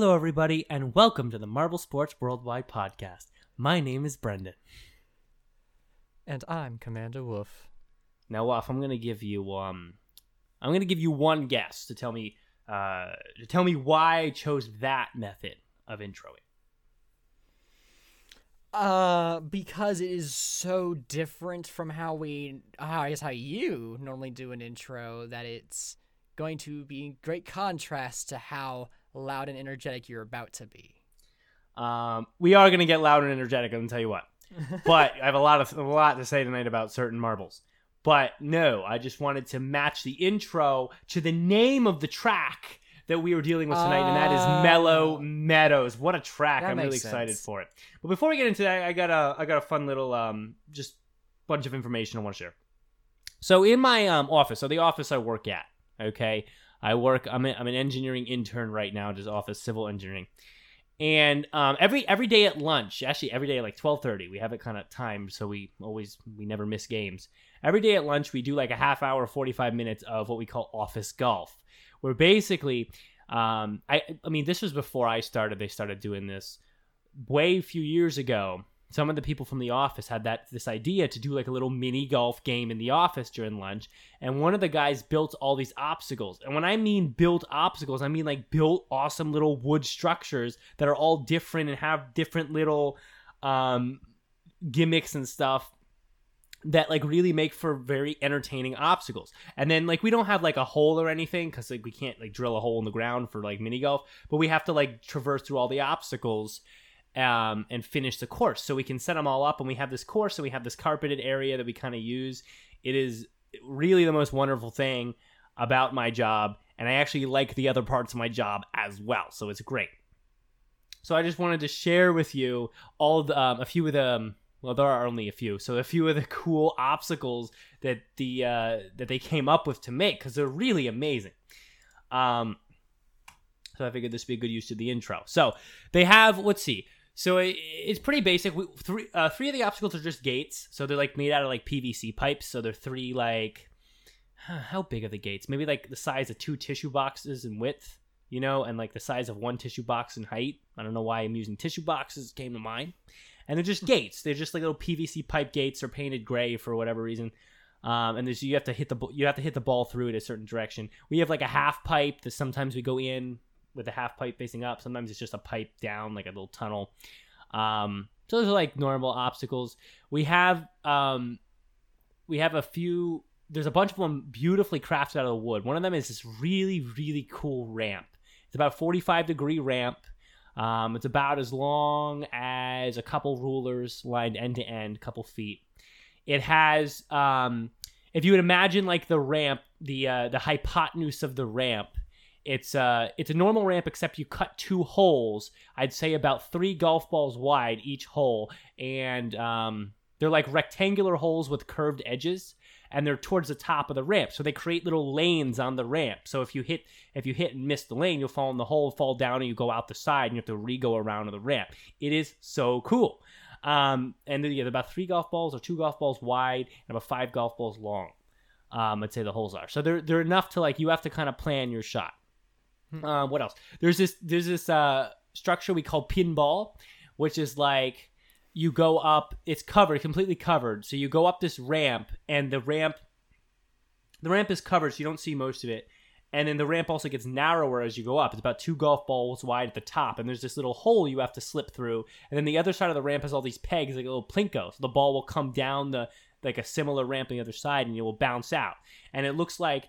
Hello, everybody, and welcome to the Marble Sports Worldwide podcast. My name is Brendan. And I'm Commander Wolf. Now, Wolf, I'm gonna give you um, I'm gonna give you one guess to tell me uh, to tell me why I chose that method of introing. Uh, because it is so different from how we, how I guess how you normally do an intro that it's going to be great contrast to how loud and energetic you're about to be. Um, we are gonna get loud and energetic. I'm gonna tell you what. But I have a lot of a lot to say tonight about certain marbles. But no, I just wanted to match the intro to the name of the track that we were dealing with tonight, and that is Oh. Mellow Meadows. What a track! I'm really makes excited for it. But before we get into that, I got a I got a fun little um just bunch of information I want to share. So in my um office, so the office I work at, okay, I work. I'm a, I'm an engineering intern right now, just office civil engineering. And um, every every day at lunch, actually every day at like twelve thirty, we have it kind of timed so we always we never miss games. Every day at lunch, we do like a half hour, forty five minutes of what we call office golf, where basically, um, I I mean this was before I started. They started doing this way few years ago. Some of the people from the office had that this idea to do like a little mini golf game in the office during lunch, and one of the guys built all these obstacles. And when I mean built obstacles, I mean like built awesome little wood structures that are all different and have different little um, gimmicks and stuff that like really make for very entertaining obstacles. And then like we don't have like a hole or anything because like we can't like drill a hole in the ground for like mini golf, but we have to like traverse through all the obstacles um, and finish the course. So we can set them all up, and we have this course, and we have this carpeted area that we kind of use. It is really the most wonderful thing about my job, and I actually like the other parts of my job as well. So it's great. So I just wanted to share with you all the, um, a few of the. Um, well, there are only a few. So a few of the cool obstacles that the uh, that they came up with to make because they're really amazing. Um, so I figured this would be a good use to the intro. So they have let's see. So it, it's pretty basic. We, three uh, three of the obstacles are just gates. So they're like made out of like PVC pipes. So they're three like how big are the gates? Maybe like the size of two tissue boxes in width, you know, and like the size of one tissue box in height. I don't know why I'm using tissue boxes. Came to mind. And they're just gates. They're just like little PVC pipe gates. They're painted gray for whatever reason. Um, and there's you have to hit the you have to hit the ball through it a certain direction. We have like a half pipe that sometimes we go in with a half pipe facing up. Sometimes it's just a pipe down, like a little tunnel. Um, so those are like normal obstacles. We have um, we have a few. There's a bunch of them beautifully crafted out of wood. One of them is this really really cool ramp. It's about 45 degree ramp. Um, it's about as long as a couple rulers lined end to end, a couple feet. It has, um, if you would imagine like the ramp, the uh, the hypotenuse of the ramp, it's uh it's a normal ramp except you cut two holes. I'd say about three golf balls wide each hole, and um, they're like rectangular holes with curved edges, and they're towards the top of the ramp. So they create little lanes on the ramp. So if you hit if you hit and miss the lane, you'll fall in the hole, fall down, and you go out the side, and you have to re-go around the ramp. It is so cool. Um, and yeah, they're about three golf balls or two golf balls wide and about five golf balls long. Um, I'd say the holes are. So they're they're enough to like you have to kind of plan your shot. Uh, what else? There's this there's this uh, structure we call pinball, which is like you go up. It's covered, completely covered. So you go up this ramp, and the ramp the ramp is covered, so you don't see most of it. And then the ramp also gets narrower as you go up. It's about two golf balls wide at the top, and there's this little hole you have to slip through. And then the other side of the ramp has all these pegs, like a little plinko. So the ball will come down the like a similar ramp on the other side, and it will bounce out. And it looks like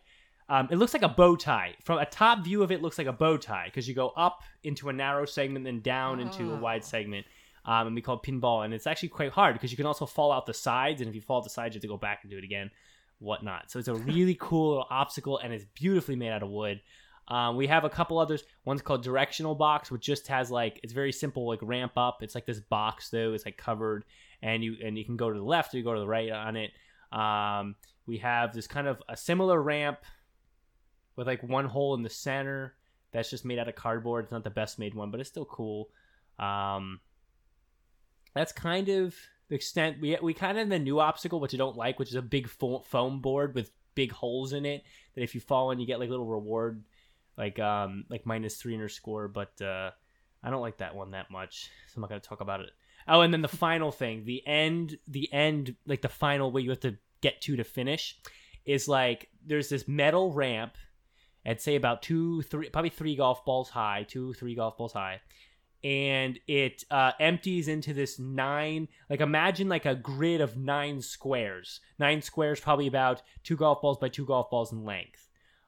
um, it looks like a bow tie. From a top view of it, looks like a bow tie because you go up into a narrow segment, then down into a wide segment. Um, and we call it pinball, and it's actually quite hard because you can also fall out the sides, and if you fall out the sides, you have to go back and do it again. whatnot. So it's a really cool little obstacle, and it's beautifully made out of wood. Um, we have a couple others. One's called Directional Box, which just has like it's very simple, like ramp up. It's like this box though. It's like covered, and you and you can go to the left or you go to the right on it. Um, we have this kind of a similar ramp with like one hole in the center that's just made out of cardboard. It's not the best made one, but it's still cool. Um, that's kind of the extent we we kind of the new obstacle, which I don't like, which is a big fo- foam board with big holes in it. That if you fall in, you get like little reward, like um like minus three in your score. But uh, I don't like that one that much, so I'm not gonna talk about it. Oh, and then the final thing, the end, the end, like the final way you have to get to to finish, is like there's this metal ramp, at say about two, three, probably three golf balls high, two, three golf balls high, and it uh, empties into this nine like imagine like a grid of nine squares. Nine squares probably about two golf balls by two golf balls in length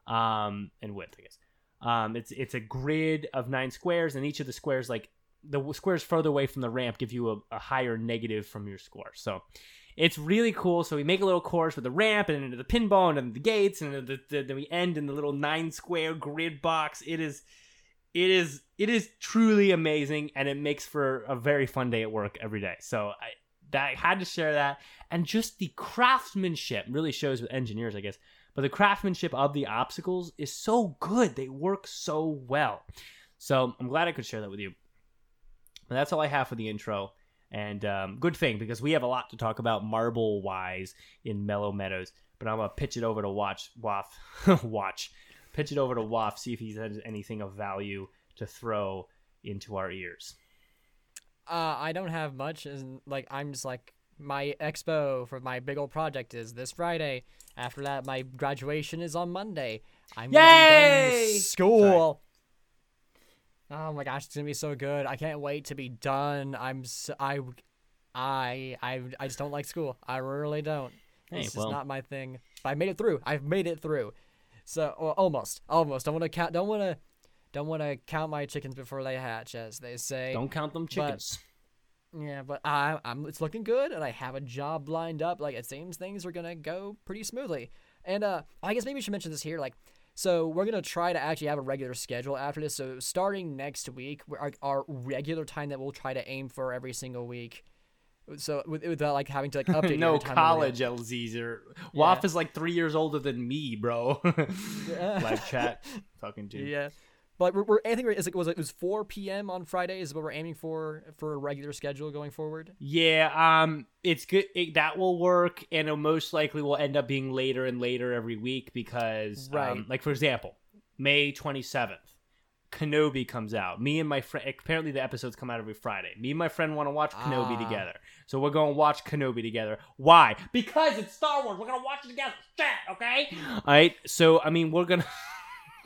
um and width i guess. Um it's it's a grid of nine squares and each of the squares like the squares further away from the ramp give you a, a higher negative from your score. So it's really cool. So we make a little course with the ramp and into the pinball and then the gates and the, the, then we end in the little nine square grid box. It is it is it is truly amazing and it makes for a very fun day at work every day. So i that I had to share that. And just the craftsmanship really shows with engineers i guess. But the craftsmanship of the obstacles is so good. They work so well. So i'm glad i could share that with you. But that's all i have for the intro and um, good thing because we have a lot to talk about marble wise in mellow meadows but i'm gonna pitch it over to watch waff watch pitch it over to Waff, see if he has anything of value to throw into our ears. Uh, I don't have much, and like I'm just like my expo for my big old project is this Friday. After that, my graduation is on Monday. I'm gonna be done Yay! with school. Oh my gosh, it's gonna be so good! I can't wait to be done. I'm so, I, I I I just don't like school. I really don't. Hey, it's just well. not my thing. But I made it through. I've made it through. So well, almost, almost. Don't want to count. Don't want to. Don't want to count my chickens before they hatch, as they say. Don't count them chickens. Yeah, but I, I'm. It's looking good, and I have a job lined up. Like it seems things are gonna go pretty smoothly. And uh, I guess maybe we should mention this here. Like, so we're gonna try to actually have a regular schedule after this. So starting next week, our, our regular time that we'll try to aim for every single week. So with, without like having to like update. no every time we're college, Elzezer. Waff is like three years older than me, bro. Yeah. Live chat, talking to. Yeah. But we're, we're I think it's like was it was 4 p.m. on Friday is what we're aiming for for a regular schedule going forward. Yeah, um, it's good. It, that will work, and it most likely will end up being later and later every week because, Right. um, like for example, May twenty seventh, Kenobi comes out. Me and my friend. Apparently, the episodes come out every Friday. Me and my friend want to watch Kenobi Ah. together, so we're going to watch Kenobi together. Why? Because it's Star Wars. We're gonna watch it together. Shit, okay? All right. So I mean, we're gonna.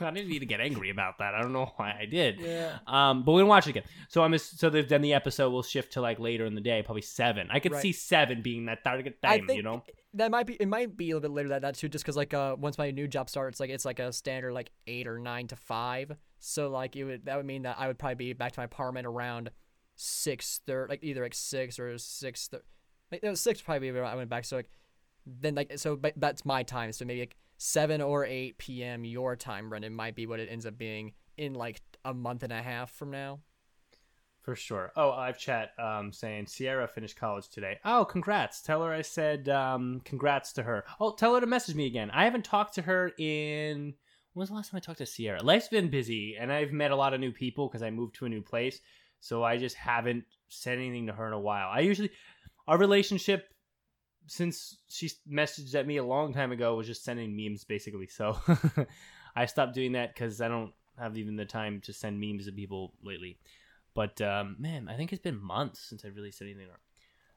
I didn't need to get angry about that. I don't know why I did. Yeah. Um, but we're gonna watch it again. So I'm so the- then the episode We'll shift to like later in the day, probably seven. I could Right. see seven being that target time. You know, that might be it might be a little bit later than that too, just because like uh once my new job starts, like it's like a standard like eight or nine to five. So like it would that would mean that I would probably be back to my apartment around six thirty, like either like six or six thirty. Like it was six probably when I went back. So like then like so but that's my time. So maybe like seven or eight p.m. your time, Brendan, might be what it ends up being in like a month and a half from now. for sure. Oh, I've chat um, saying Sierra finished college today. Oh, congrats! Tell her I said um, congrats to her. Oh, tell her to message me again. I haven't talked to her in. When was the last time I talked to Sierra? Life's been busy, and I've met a lot of new people because I moved to a new place. So I just haven't said anything to her in a while. I usually our relationship since she messaged at me a long time ago was just sending memes basically. So I stopped doing that because I don't have even the time to send memes to people lately. But um, man, I think it's been months since I've really said anything to her.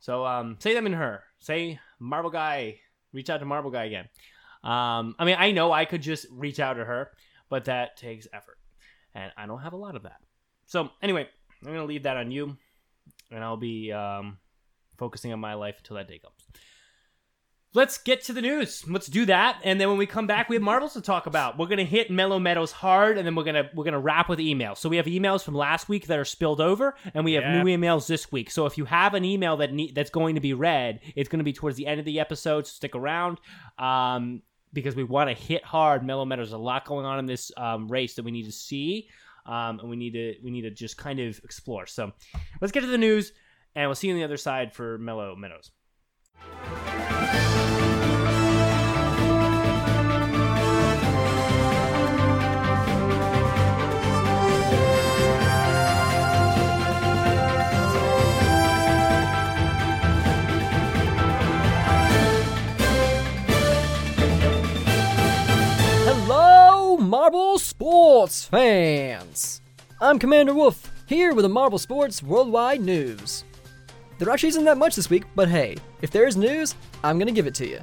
So um, say them in her. Say Marble Guy. Reach out to Marble Guy again. Um, I mean, I know I could just reach out to her, but that takes effort, and I don't have a lot of that. So anyway, I'm gonna leave that on you, and I'll be um, focusing on my life until that day comes. Let's get to the news. Let's do that, and then when we come back, we have marbles to talk about. We're gonna hit Mellow Meadows hard, and then we're gonna we're gonna wrap with emails. So we have emails from last week that are spilled over, and we have Yeah. new emails this week. So if you have an email that ne- that's going to be read, it's going to be towards the end of the episode. So stick around. Um, because we want to hit hard. Mellow Meadows, a lot going on in this um, race that we need to see, um, and we need to we need to just kind of explore. So let's get to the news, and we'll see you on the other side for Mellow Meadows. Hello, Marble Sports fans! I'm Commander Wolf, here with the Marble Sports Worldwide News. There actually isn't that much this week, but hey, if there is news, I'm gonna give it to you.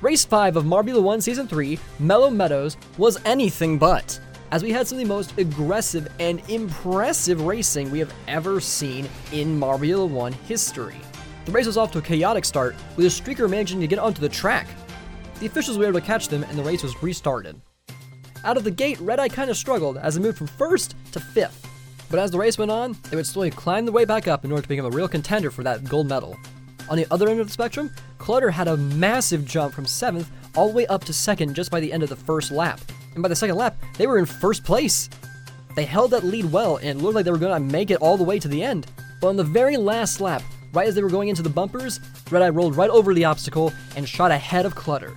Race 5 of Marbula 1 Season 3, Mellow Meadows, was anything but, as we had some of the most aggressive and impressive racing we have ever seen in Marbula 1 history. The race was off to a chaotic start, with a streaker managing to get onto the track, the officials were able to catch them and the race was restarted. Out of the gate, Red Eye kind of struggled as it moved from first to fifth. But as the race went on, they would slowly climb the way back up in order to become a real contender for that gold medal. On the other end of the spectrum, Clutter had a massive jump from seventh all the way up to second just by the end of the first lap. And by the second lap, they were in first place. They held that lead well and looked like they were going to make it all the way to the end. But on the very last lap, right as they were going into the bumpers, Red Eye rolled right over the obstacle and shot ahead of Clutter.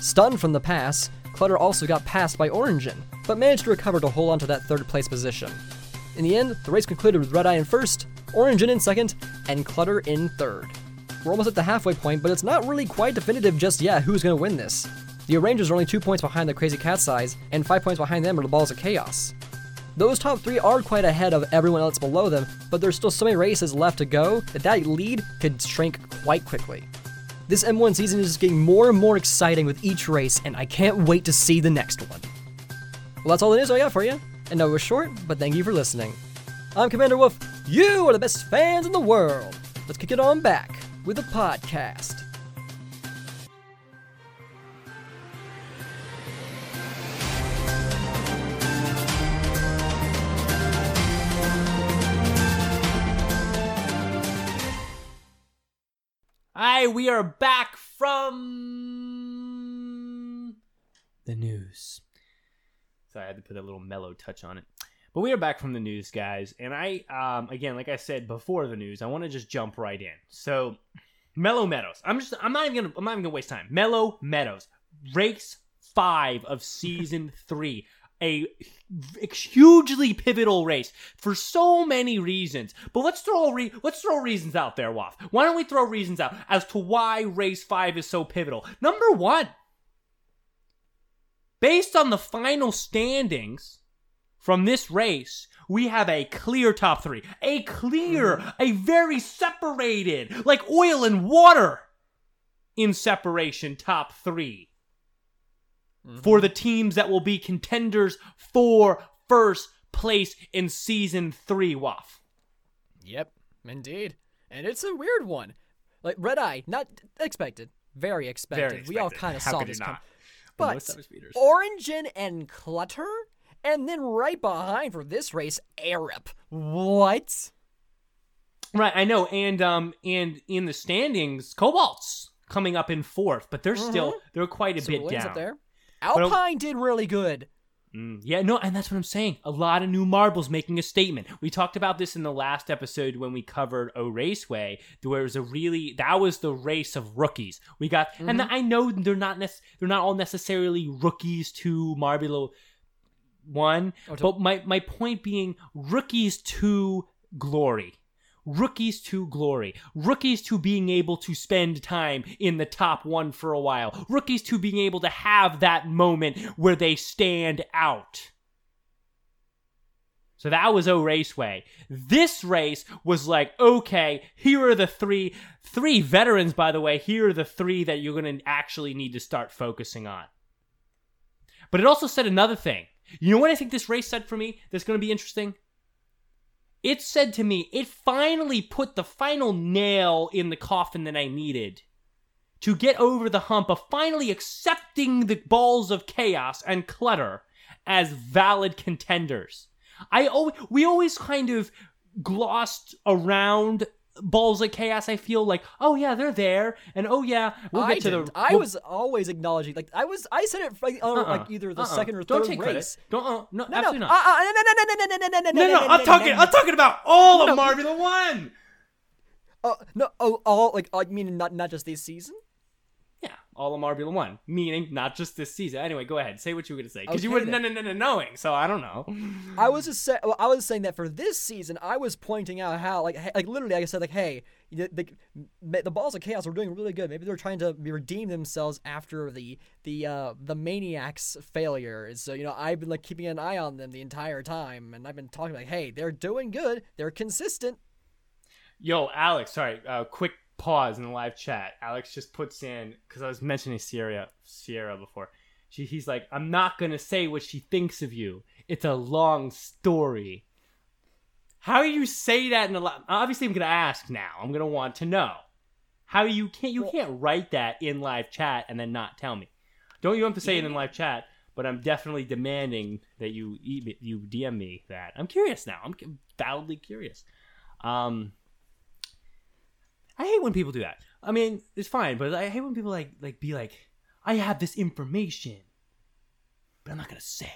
Stunned from the pass, Clutter also got passed by Orangin, but managed to recover to hold on to that third place position. In the end, the race concluded with Red Eye in first, Orangin in second, and Clutter in third. We're almost at the halfway point, but it's not really quite definitive just yet who's going to win this. The O'rangers are only two points behind the Crazy Cat's eyes, and five points behind them are the Balls of Chaos. Those top three are quite ahead of everyone else below them, but there's still so many races left to go that that lead could shrink quite quickly. This M1 season is just getting more and more exciting with each race, and I can't wait to see the next one. Well, that's all the news I got for you. And no, it was short, but thank you for listening. I'm Commander Wolf. You are the best fans in the world. Let's kick it on back with a podcast. Hi, we are back from the news. So I had to put a little mellow touch on it. But we are back from the news, guys. And I, um, again, like I said before the news, I want to just jump right in. So, Mellow Meadows. I'm just, I'm not even gonna, I'm not even gonna waste time. Mellow Meadows, race five of season three. A hugely pivotal race for so many reasons. But let's throw re- let's throw reasons out there, Waff. Why don't we throw reasons out as to why race five is so pivotal? Number one, based on the final standings from this race, we have a clear top three. A clear, mm-hmm. a very separated, like oil and water in separation top three mm-hmm. for the teams that will be contenders for first place in season three, Waff. Yep, indeed. And it's a weird one. Like Red Eye, not expected. Very expected. Very We all kind of saw this not? But us and Clutter, and then right behind for this race, Arab. What? Right, I know, and um, and in the standings, Cobalt's coming up in fourth, but they're still they're quite a bit down. there. Alpine did really good. Mm, yeah, no, and that's what I'm saying. A lot of new marbles making a statement. We talked about this in the last episode when we covered O Raceway. Where there was a really that was the race of rookies. We got, and I know they're not nec- they're not all necessarily rookies to Marbula one, Oh, but my my point being rookies to glory. Rookies to glory. Rookies to being able to spend time in the top one for a while. Rookies to being able to have that moment where they stand out. So that was O Raceway. This race was like, okay, here are the three, three veterans, by the way. Here are the three that you're going to actually need to start focusing on. But it also said another thing. You know what I think this race said for me that's going to be interesting? It said to me, it finally put the final nail in the coffin that I needed to get over the hump of finally accepting the balls of chaos and clutter as valid contenders. I always, we always kind of glossed around balls of chaos. I feel like, oh yeah, they're there, and oh yeah, we'll I get to didn't. the. I we'll- was always acknowleding, like I was, I said it like, on, uh-uh, like either the uh-uh. second or Don't third take race. credit. Don't. Uh, no, No, no, absolutely uh, not. uh, no, no, no, no, no, no, no, no, no, no, I'm talking. I'm talking about all of Marbula One. Oh no! Oh, all like I mean, not not just this season. All of Marbula One, meaning not just this season. Anyway, go ahead, say what you were gonna say because you Okay, were no, no, no, no, knowing. So I don't know. I was just say, well, I was saying that for this season, I was pointing out how like like literally, like I said, like hey, the, the the balls of chaos are doing really good. Maybe they're trying to redeem themselves after the the uh the maniacs failure. So you know, I've been like keeping an eye on them the entire time, and I've been talking like, hey, they're doing good. They're consistent. Yo, Alex, sorry, uh, quick pause in the live chat. Alex just puts in because I was mentioning Sierra, Sierra before. She, he's like, I'm not gonna say what she thinks of you. It's a long story. How do you say that in a lot? Obviously, I'm gonna ask now. I'm gonna want to know how you can't you Well- can't write that in live chat and then not tell me. Don't you have to say it in live chat? But I'm definitely demanding that you you DM me that. I'm curious now. I'm validly curious. Um, I hate when people do that. I mean, it's fine, but I hate when people like like be like, I have this information, but I'm not gonna say.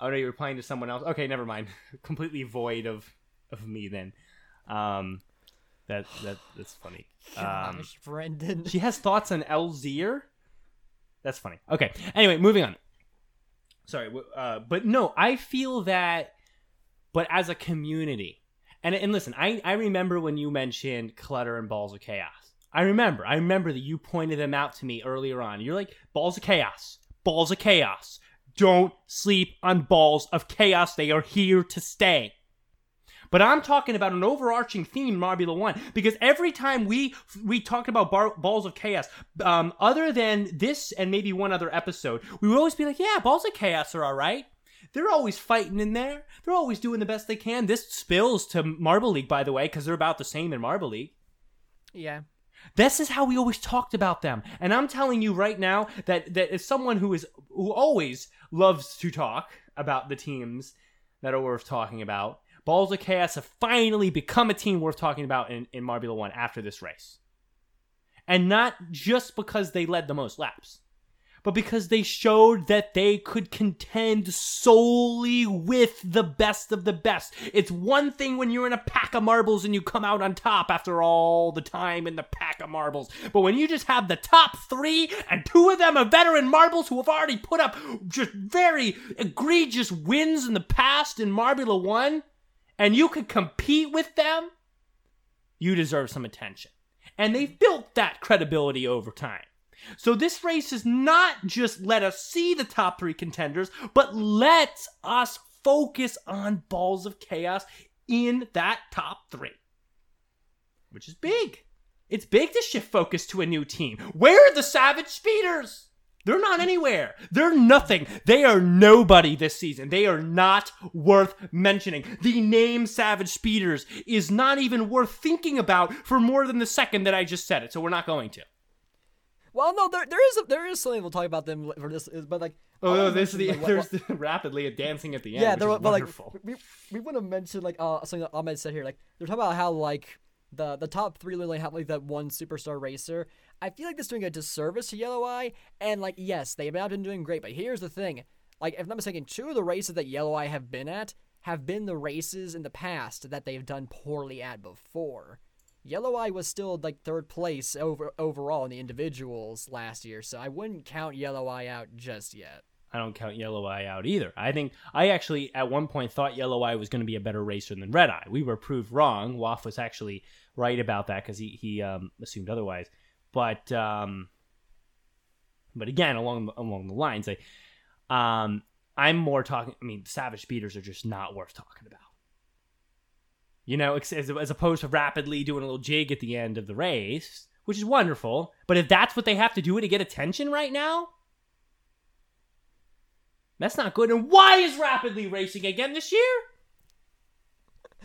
Oh no, you're replying to someone else. Okay, never mind. Completely void of of me then. Um, that that that's funny. Um, Gosh, Brendan. she has thoughts on Elzier. That's funny. Okay. Anyway, moving on. Sorry, uh, but no, I feel that. But as a community, and and listen, I I remember when you mentioned clutter and balls of chaos. I remember. I remember that you pointed them out to me earlier on. You're like balls of chaos, balls of chaos. Don't sleep on balls of chaos. They are here to stay. But I'm talking about an overarching theme Marbula One because every time we we talked about bar, balls of chaos, um, other than this and maybe one other episode, we would always be like, "Yeah, balls of chaos are all right. They're always fighting in there. They're always doing the best they can." This spills to Marble League, by the way, because they're about the same in Marble League. Yeah. This is how we always talked about them. And I'm telling you right now that that as someone who is who always loves to talk about the teams that are worth talking about, Balls of Chaos have finally become a team worth talking about in, in Marbula 1 after this race. And not just because they led the most laps, but because they showed that they could contend solely with the best of the best. It's one thing when you're in a pack of marbles and you come out on top after all the time in the pack of marbles, but when you just have the top three and two of them are veteran marbles who have already put up just very egregious wins in the past in Marbula 1, and you could compete with them, you deserve some attention. And they've built that credibility over time. So this race is not just let us see the top three contenders, but lets us focus on balls of chaos in that top three. Which is big. It's big to shift focus to a new team. Where are the Savage Speeders? They're not anywhere. They're nothing. They are nobody this season. They are not worth mentioning. The name Savage Speeders is not even worth thinking about for more than the second that I just said it, so we're not going to. Well, no, there there is a, there is something we'll talk about them for this, but like. Oh, this is the like, what- there's the rapidly a dancing at the end. yeah, there, but like wonderful. we we want to mention like uh something that Ahmed said here. Like they're talking about how like the the top three literally have like that one superstar racer. I feel like this is doing a disservice to Yellow Eye. And like yes, they have not been doing great, but here's the thing: like if I'm not mistaken, two of the races that Yellow Eye have been at have been the races in the past that they've done poorly at before. Yellow Eye was still like third place over overall in the individuals last year, so I wouldn't count Yellow Eye out just yet. I don't count Yellow Eye out either. I think I actually at one point thought Yellow Eye was going to be a better racer than Red Eye. We were proved wrong. Waff was actually right about that because he he um, assumed otherwise. But um, but again, along along the lines, I um, I'm more talking. I mean, Savage Speeders are just not worth talking about. You know, as, as opposed to rapidly doing a little jig at the end of the race, which is wonderful. But if that's what they have to do to get attention right now, that's not good. And why is rapidly racing again this year?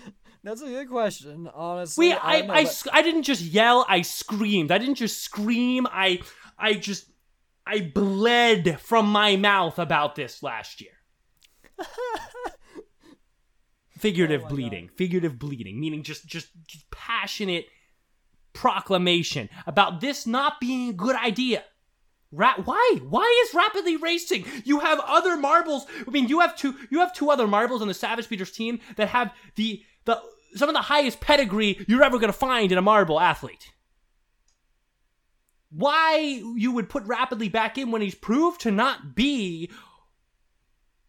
That's a good question. Honestly, We, I, don't know, I, but- I didn't just yell. I screamed. I didn't just scream. I, I just, I bled from my mouth about this last year. Figurative Oh bleeding. Figurative bleeding, meaning just, just, just passionate proclamation about this not being a good idea. Ra- why? Why is rapidly racing? You have other marbles. I mean, you have two. You have two other marbles on the Savage Speeders team that have the the some of the highest pedigree you're ever gonna find in a marble athlete. Why you would put rapidly back in when he's proved to not be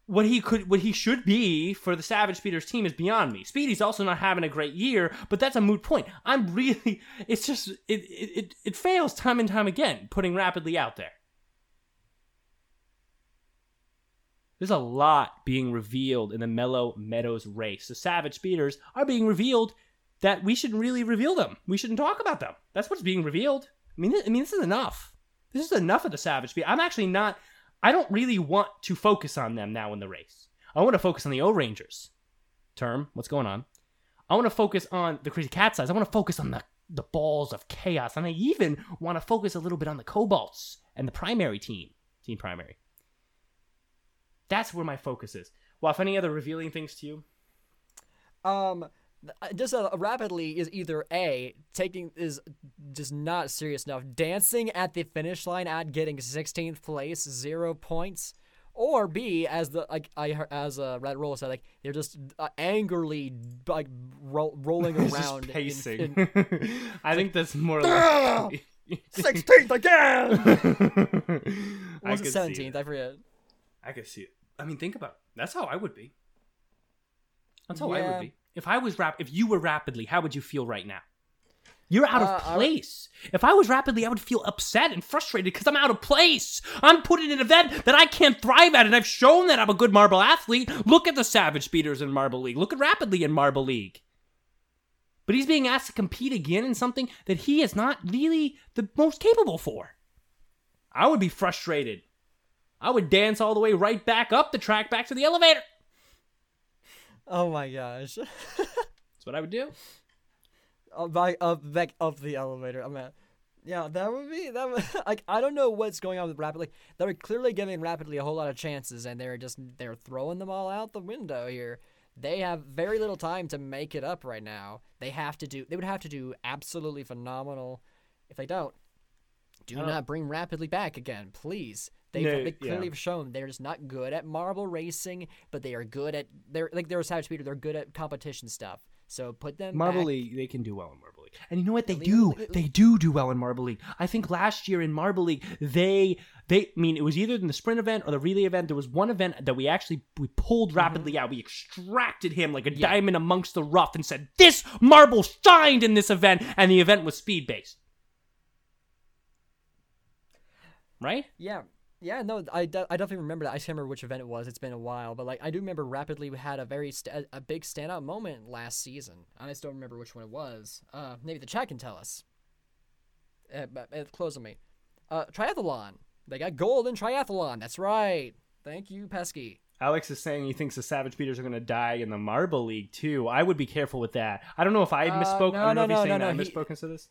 what he could what he should be for the Savage Speeders team is beyond me. Speedy's also not having a great year, but that's a moot point. I'm really it's just it it, it, fails time and time again putting rapidly out there. There's a lot being revealed in the Mellow Meadows race. The Savage Speeders are being revealed that we shouldn't really reveal them. We shouldn't talk about them. That's what's being revealed. I mean, I mean, this is enough. This is enough of the Savage Speed. I'm actually not. I don't really want to focus on them now in the race. I want to focus on the O'rangers. Term, what's going on? I want to focus on the Crazy Cat's Eyes. I want to focus on the the balls of chaos, and I even want to focus a little bit on the Cobalts and the primary team, team primary. That's where my focus is. Well, if any other revealing things to you, Um, just uh, rapidly is either a taking is just not serious enough, dancing at the finish line at getting 16th place, zero points, or b as the like I as uh, Red Roller said, like they're just uh, angrily like ro- rolling around, just in- pacing. in- I think that's more like 16th again. I was could it see 17th? it. I forget. I could see it. I mean, think about it. That's how I would be. That's how I would be. If I was rap, if you were rapidly, how would you feel right now? You're out Uh, of I- place. If I was rapidly, I would feel upset and frustrated because I'm out of place. I'm put in an event that I can't thrive at, and I've shown that I'm a good marble athlete. Look at the Savage Speeders in Marble League. Look at Rapidly in Marble League. But he's being asked to compete again in something that he is not really the most capable for. I would be frustrated. I would dance all the way right back up the track, back to the elevator. Oh my gosh. That's what I would do. uh, back up back up the elevator. I'm at. Yeah, that would be that. Would, like I don't know what's going on with rapidly. They were clearly giving rapidly a whole lot of chances, and they're just they're throwing them all out the window here. They have very little time to make it up right now. They have to do. They would have to do absolutely phenomenal. If they don't, do not bring rapidly back again, please. They've No, they clearly yeah. have shown they're just not good at marble racing, but they are good at they're like they're a savage speeder. They're good at competition stuff. So put them Marble. League, they can do well in Marble League. And you know what? They do. They do do well in Marble League. I think last year in Marble League, they they I mean it was either in the sprint event or the relay event. There was one event that we actually we pulled mm-hmm. rapidly out. We extracted him like a Yeah. diamond amongst the rough and said, "This marble shined in this event," and the event was speed based. Right? Yeah, yeah, no, I, de- I definitely remember that. I can't remember which event it was. It's been a while, but like I do remember rapidly we had a very st- a, big standout moment last season. I just don't remember which one it was. Uh, maybe the chat can tell us. Uh, but uh, close on me. Uh, triathlon. They got gold in triathlon. That's right. Thank you, Pesky. Alex is saying he thinks the Savage Speeders are going to die in the Marble League too. I would be careful with that. I don't know if I Uh, misspoke. no, I don't know no, if he's no, saying no, I no, he- misspoke into this.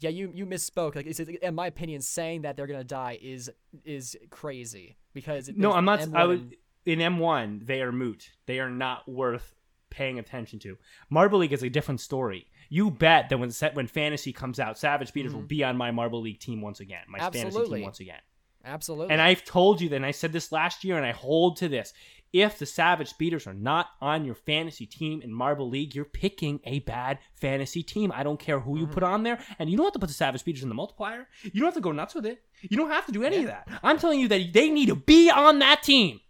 Yeah, you you misspoke. Like, it's, in my opinion, saying that they're gonna die is is crazy because No, I'm not. M1 I would in M1. They are moot. They are not worth paying attention to. Marble League is a different story. You bet that when set when fantasy comes out, Savage Speeders will mm-hmm. be on my Marble League team once again. My fantasy team once again. absolutely. And I've told you that, and I said this last year, and I hold to this. If the Savage Speeders are not on your fantasy team in Marble League, you're picking a bad fantasy team. I don't care who you Mm-hmm. put on there, and you don't have to put the Savage Speeders in the multiplier. You don't have to go nuts with it. You don't have to do any of that. I'm telling you that they need to be on that team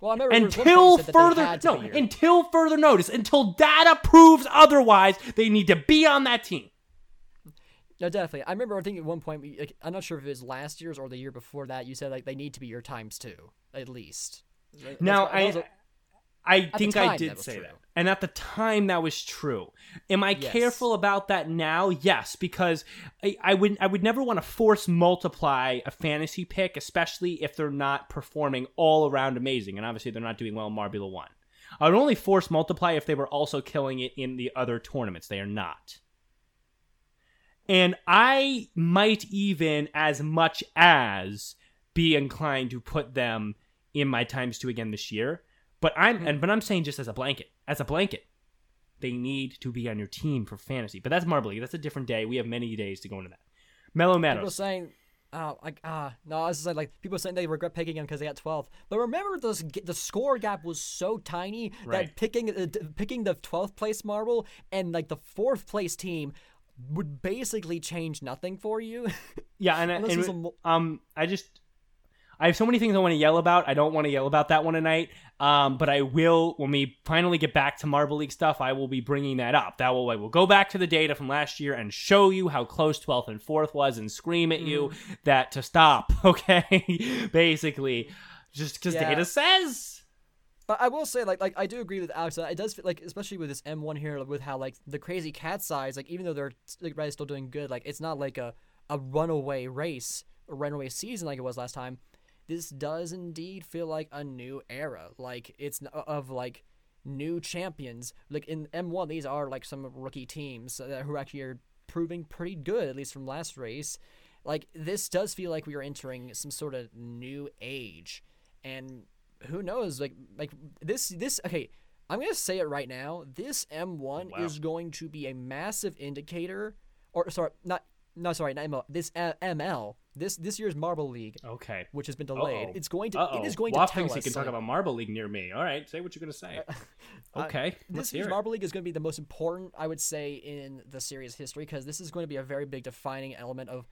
well, I remember there was one point until said that they further no until further notice until data proves otherwise. They need to be on that team. No, definitely. I remember I think at one point, we- like, I'm not sure if it was last year's or the year before that, you said like they need to be your times two, at least. Now what- that was I a- I the think I did that say true. that. And at the time that was true. Am I Yes. careful about that now? Yes, because I, I would I would never want to force multiply a fantasy pick, especially if they're not performing all around amazing. And obviously they're not doing well in Marbula One. I would only force multiply if they were also killing it in the other tournaments. They are not. And I might even as much as be inclined to put them in my times two again this year. But I'm Mm-hmm. and but I'm saying just as a blanket. As a blanket. They need to be on your team for fantasy. But that's Marble League. That's a different day. We have many days to go into that. Mellow People saying, uh, like, ah, no, I was just saying, like, people saying they regret picking him because they got 12. But remember, those the score gap was so tiny Right. that picking uh, picking the 12th place marble and like the fourth place team would basically change nothing for you. Yeah, and, and mo- um, I just I have so many things I want to yell about. I don't want to yell about that one tonight. Um, but I will when we finally get back to Marble League stuff. I will be bringing that up. That will I will go back to the data from last year and show you how close 12th and 4th was and scream at you Mm. that to stop. Okay, basically, just because Yeah. data says. But I will say, like, like I do agree with Alex. It does feel like, especially with this M1 here, with how like the crazy cat's eyes, like even though they're like Red is still doing good, like it's not like a a runaway race, a runaway season like it was last time. This does indeed feel like a new era. Like it's of like new champions. Like in M1, these are like some rookie teams uh, who actually are proving pretty good, at least from last race. Like this does feel like we are entering some sort of new age, and who knows? Like like this this okay. I'm gonna say it right now. This M1 Wow. is going to be a massive indicator, or sorry, not no sorry, not ML. This uh, ML, this this year's Marble League, Okay. which has been delayed. Uh-oh. It's going to Uh-oh. it is going Waff to tell thinks us. he can talk about Marble League near me. All right, say what you're gonna say. Uh, Okay, let's this year's it. Marble League is going to be the most important, I would say, in the series history because this is going to be a very big defining element of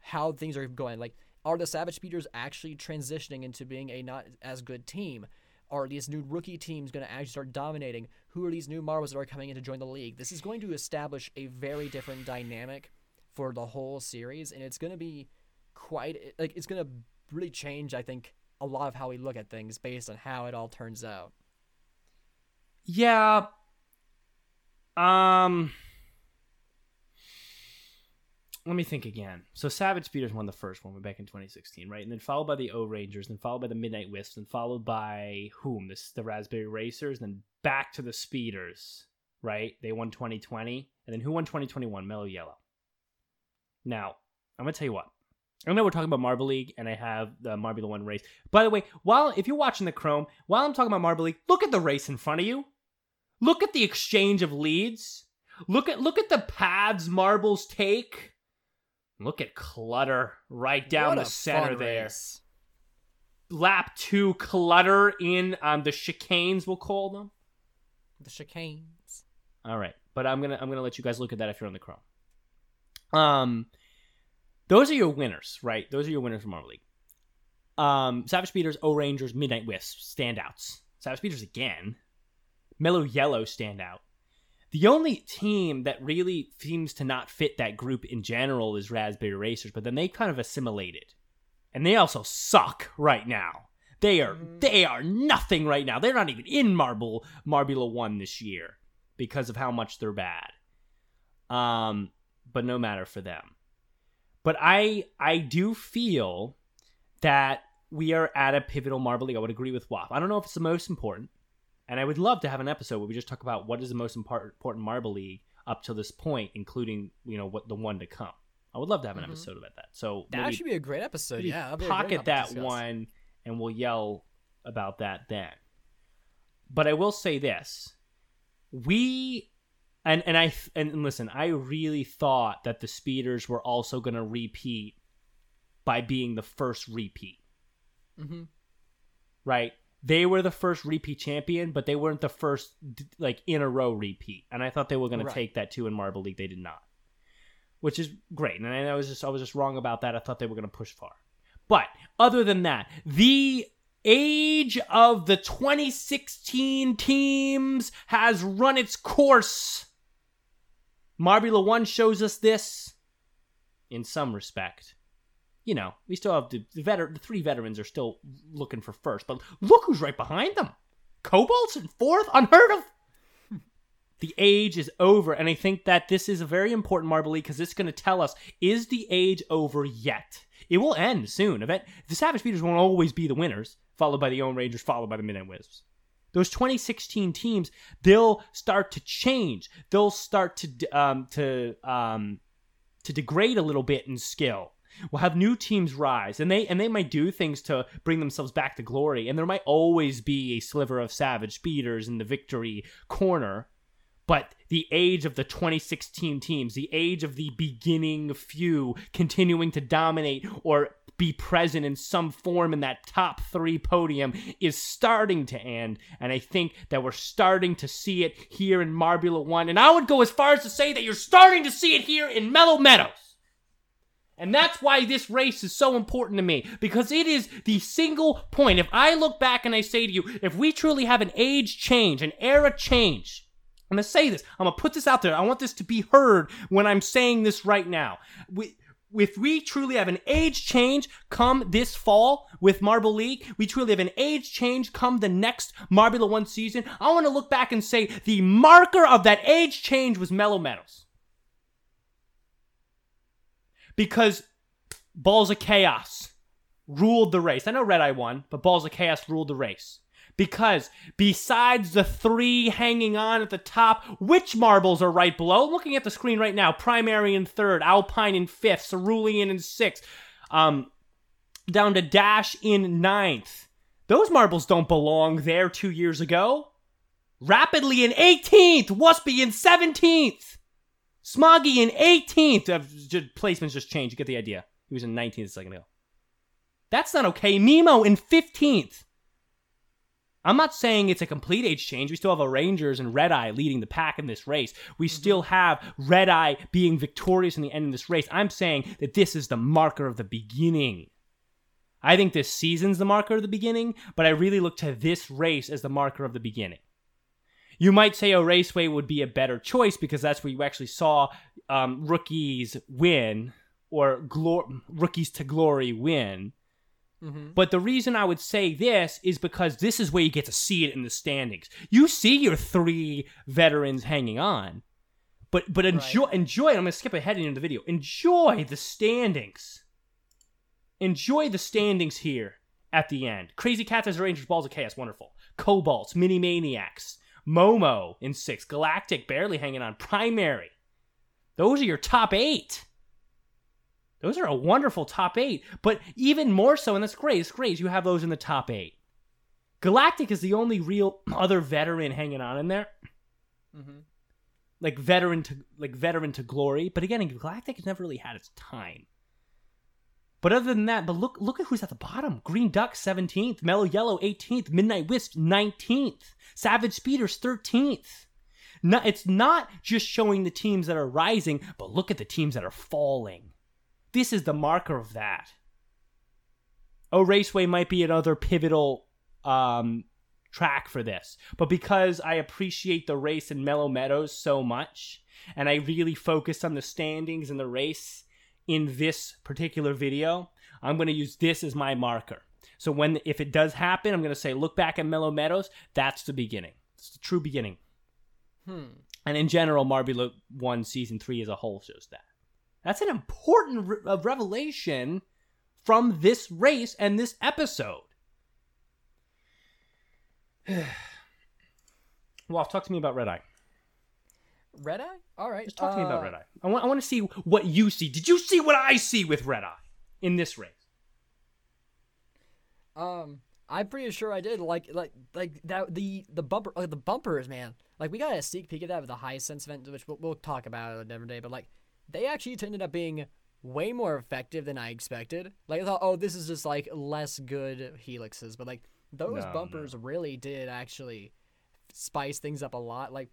how things are going. Like, are the Savage Speeders actually transitioning into being a not as good team? Are these new rookie teams going to actually start dominating? Who are these new marbles that are coming in to join the league? This is going to establish a very different dynamic for the whole series, and it's going to be quite like it's going to really change. I think a lot of how we look at things based on how it all turns out. Yeah. Um. Let me think again. So Savage Speeders won the first one back in 2016, right? And then followed by the O'rangers, then followed by the Midnight Wisps, and followed by whom? This the Raspberry Racers, then back to the Speeders, right? They won 2020, and then who won 2021? Mellow Yellow. Now, I'm gonna tell you what. I know we're talking about Marble League, and I have the Marbula One race. By the way, while if you're watching the Chrome, while I'm talking about Marble League, look at the race in front of you. Look at the exchange of leads. Look at look at the paths marbles take. Look at clutter right down What the center there. race. Lap two clutter in um, the chicanes, we'll call them. The chicanes. All right, but I'm gonna I'm gonna let you guys look at that if you're on the Chrome. Um, those are your winners, right? Those are your winners from Marble League. Um, Savage Speeders, O'rangers, Midnight Wisps, standouts. Savage Speeders again. Mellow Yellow standout. The only team that really seems to not fit that group in general is Raspberry Racers, but then they kind of assimilated, and they also suck right now. They are Mhm. they are nothing right now. They're not even in Marble Marbula One this year because of how much they're bad. Um, but no matter for them. But I I do feel that we are at a pivotal Marble League. I would agree with Waff. I don't know if it's the most important, and I would love to have an episode where we just talk about what is the most important Marble League up to this point, including you know what the one to come. I would love to have an Mhm. episode about that. So That maybe- actually be a great episode. Yeah, pocket that one, and we'll yell about that then. But I will say this: we and and I and listen, I really thought that the speeders were also going to repeat by being the first repeat, Mhm. right? They were the first repeat champion, but they weren't the first like in a row repeat. And I thought they were going Right. to take that too in Marble League. They did not, which is great. And I was just I was just wrong about that. I thought they were going to push far. But other than that, the age of the 2016 teams has run its course. Marbula 1 shows us this in some respect. You know, we still have the, the, veter- the three veterans are still looking for first, but look who's right behind them. Cobalt's in fourth, unheard of. the age is over, and I think that this is a very important Marble because it's going to tell us is the age over yet? It will end soon. Event the Savage Speeders won't always be the winners, followed by the O'rangers, followed by the Midnight Wisps. those 2016 teams, they'll start to change. They'll start to um, to um, to degrade a little bit in skill. We'll have new teams rise, and they and they might do things to bring themselves back to glory. And there might always be a sliver of savage speeders in the victory corner. But the age of the 2016 teams, the age of the beginning few continuing to dominate or be present in some form in that top three podium is starting to end. And I think that we're starting to see it here in Marbula 1. And I would go as far as to say that you're starting to see it here in Mellow Meadows. And that's why this race is so important to me because it is the single point. If I look back and I say to you, if we truly have an age change, an era change, I'm going to say this. I'm going to put this out there. I want this to be heard when I'm saying this right now. We, if we truly have an age change come this fall with Marble League, we truly have an age change come the next Marbula 1 season, I want to look back and say the marker of that age change was Mellow Meadows. Because Balls of Chaos ruled the race. I know Red Eye won, but Balls of Chaos ruled the race. Because besides the three hanging on at the top, which marbles are right below? Looking at the screen right now, Primary in third, Alpine in fifth, Cerulean in sixth, um, down to Dash in ninth. Those marbles don't belong there two years ago. Rapidly in 18th, Waspy in 17th. Smoggy in 18th. Uh, placements just changed. You get the idea. He was in 19th a second ago. That's not okay. Nemo in 15th. I'm not saying it's a complete age change. We still have O'rangers and Red Eye leading the pack in this race. We still have Red Eye being victorious in the end of this race. I'm saying that this is the marker of the beginning. I think this season's the marker of the beginning, but I really look to this race as the marker of the beginning. You might say a raceway would be a better choice because that's where you actually saw um, rookies win or glor- rookies to glory win. Mm-hmm. But the reason I would say this is because this is where you get to see it in the standings. You see your three veterans hanging on. But but enjoy enjoy I'm gonna skip ahead into the video. Enjoy the standings. Enjoy the standings here at the end. Crazy Cat's Eyes O'rangers Balls of Chaos, wonderful. Cobalts, Mini Maniacs, Momo in six, Galactic barely hanging on, Primary. Those are your top eight. Those are a wonderful top eight. But even more so, and that's great, it's great, you have those in the top eight. Galactic is the only real other veteran hanging on in there. Mm-hmm. Like veteran to like veteran to glory. But again, Galactic has never really had its time. But other than that, but look look at who's at the bottom. Green Duck 17th, Mellow Yellow 18th, Midnight Wisp 19th, Savage Speeders 13th. No, it's not just showing the teams that are rising, but look at the teams that are falling. This is the marker of that. Oh, Raceway might be another pivotal um, track for this, but because I appreciate the race in Mellow Meadows so much, and I really focused on the standings and the race in this particular video, I'm going to use this as my marker. So when if it does happen, I'm going to say look back at Mellow Meadows. That's the beginning. It's the true beginning. Hmm. And in general, Marbula One season three as a whole shows that. That's an important re- revelation from this race and this episode. well, talk to me about Red Eye. Red Eye? All right. Just talk to me about uh, Red Eye. I want, I want to see what you see. Did you see what I see with Red Eye in this race? Um, I'm pretty sure I did. Like, like, like that. The the bumper, like the bumpers, man. Like we got a sneak peek of that with the high sense event, which we'll, we'll talk about a different day. But like, they actually ended up being way more effective than I expected. Like I thought, oh, this is just like less good helixes, but like those No, bumpers really did actually spice things up a lot. Like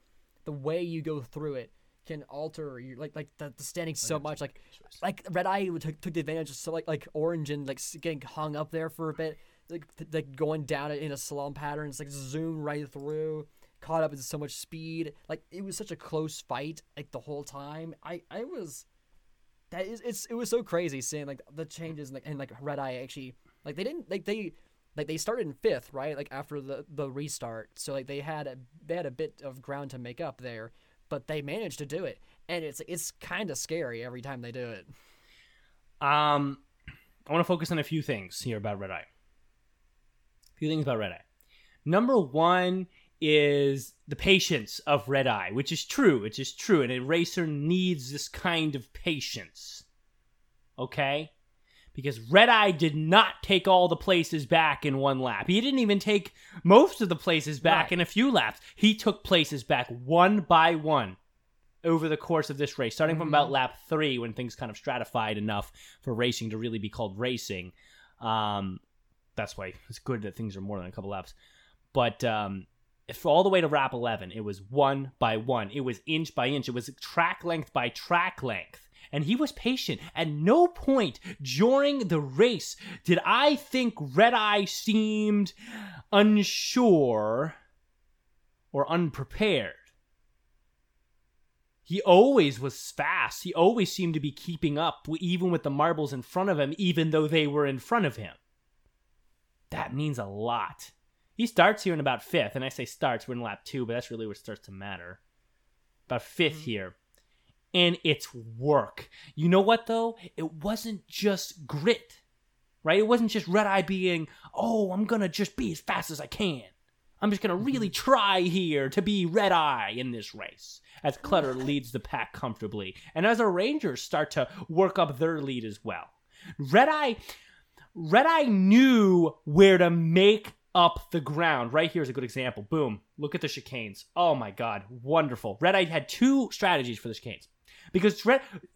the way you go through it can alter your like like the, the standings so much. Like like red eye took, took the advantage of so like like orange and like getting hung up there for a bit like th- like going down it in a slalom pattern it's like zoom right through caught up in so much speed like it was such a close fight like the whole time i i was that is it's it was so crazy seeing like the changes and like, and like red eye actually like they didn't like they like they started in fifth right like after the the restart so like they had a they had a bit of ground to make up there but they managed to do it and it's it's kind of scary every time they do it Um, I want to focus on a few things here about Red Eye. A few things about Red Eye. Number one is the patience of Red Eye, which is true. It is true. And a racer needs this kind of patience. Okay? Because Red Eye did not take all the places back in one lap. He didn't even take most of the places back Right. in a few laps. He took places back one by one over the course of this race, starting from about lap three when things kind of stratified enough for racing to really be called racing. Um, that's why it's good that things are more than a couple laps. But um, if all the way to lap 11, it was one by one. It was inch by inch. It was track length by track length. And he was patient. At no point during the race did I think Red Eye seemed unsure or unprepared. He always was fast. He always seemed to be keeping up, even with the marbles in front of him, even though they were in front of him. That means a lot. He starts here in about fifth, and I say starts, we're in lap two, but that's really where it starts to matter. About 5th mm-hmm. here. And it's work. You know what, though? It wasn't just grit, right? It wasn't just Red Eye being, oh, I'm going to just be as fast as I can. I'm just going to mm-hmm. really try here to be Red Eye in this race as Clutter leads the pack comfortably. And as O'rangers start to work up their lead as well. Red Eye Red Eye knew where to make up the ground. Right here is a good example. Boom. Look at the chicanes. Oh my god. Wonderful. Red Eye had two strategies for the chicanes. Because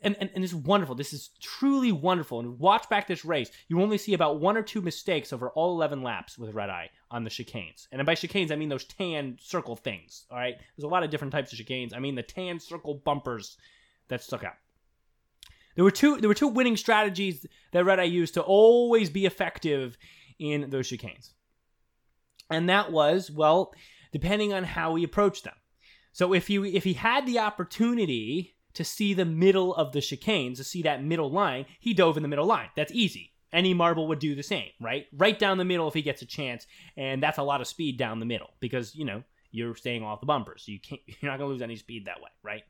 and, and, and this is wonderful. This is truly wonderful. And watch back this race. You only see about one or two mistakes over all eleven laps with Red Eye on the chicanes. And by chicanes I mean those tan circle things. Alright? There's a lot of different types of chicanes. I mean the tan circle bumpers that stuck out. There were two there were two winning strategies that Red Eye used to always be effective in those chicanes. And that was, well, depending on how he approached them. So if you if he had the opportunity to see the middle of the chicanes, to see that middle line, he dove in the middle line. That's easy. Any marble would do the same, right? Right down the middle if he gets a chance, and that's a lot of speed down the middle because you know you're staying off the bumpers. So you can't you're not gonna lose any speed that way, right?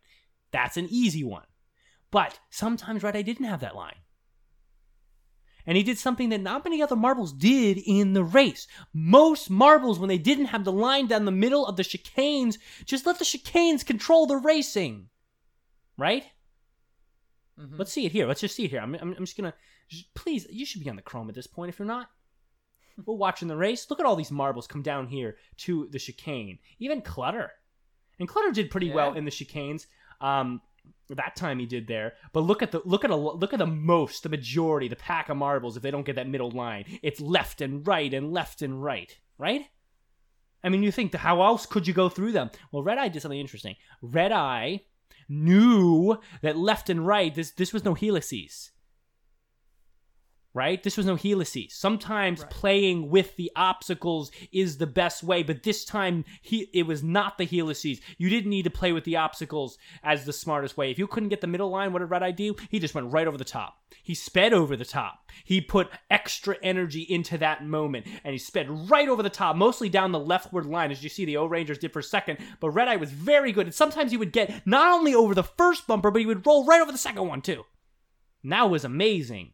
That's an easy one. But sometimes Red Eye didn't have that line. And he did something that not many other marbles did in the race. Most marbles, when they didn't have the line down the middle of the chicanes, just let the chicanes control the racing. Right? Mhm. Let's see it here. Let's just see it here. I'm, I'm, I'm just going to. Please, you should be on the Chrome at this point if you're not. We're watching the race. Look at all these marbles come down here to the chicane. Even Clutter. And Clutter did pretty well in the chicanes. Um, that time he did there. But look at the look at a look at the most, the majority, the pack of marbles. If they don't get that middle line, it's left and right and left and right, right? I mean, you think how else could you go through them? Well, Red Eye did something interesting. Red Eye knew that left and right. This this was no helices. Right? This was no helices. Sometimes Right. playing with the obstacles is the best way, but this time he it was not the helices. You didn't need to play with the obstacles as the smartest way. If you couldn't get the middle line, what did Red Eye do? He just went right over the top. He sped over the top. He put extra energy into that moment, and he sped right over the top, mostly down the leftward line, as you see the O'rangers did for a second. But Red Eye was very good, and sometimes he would get not only over the first bumper, but he would roll right over the second one too. And that was amazing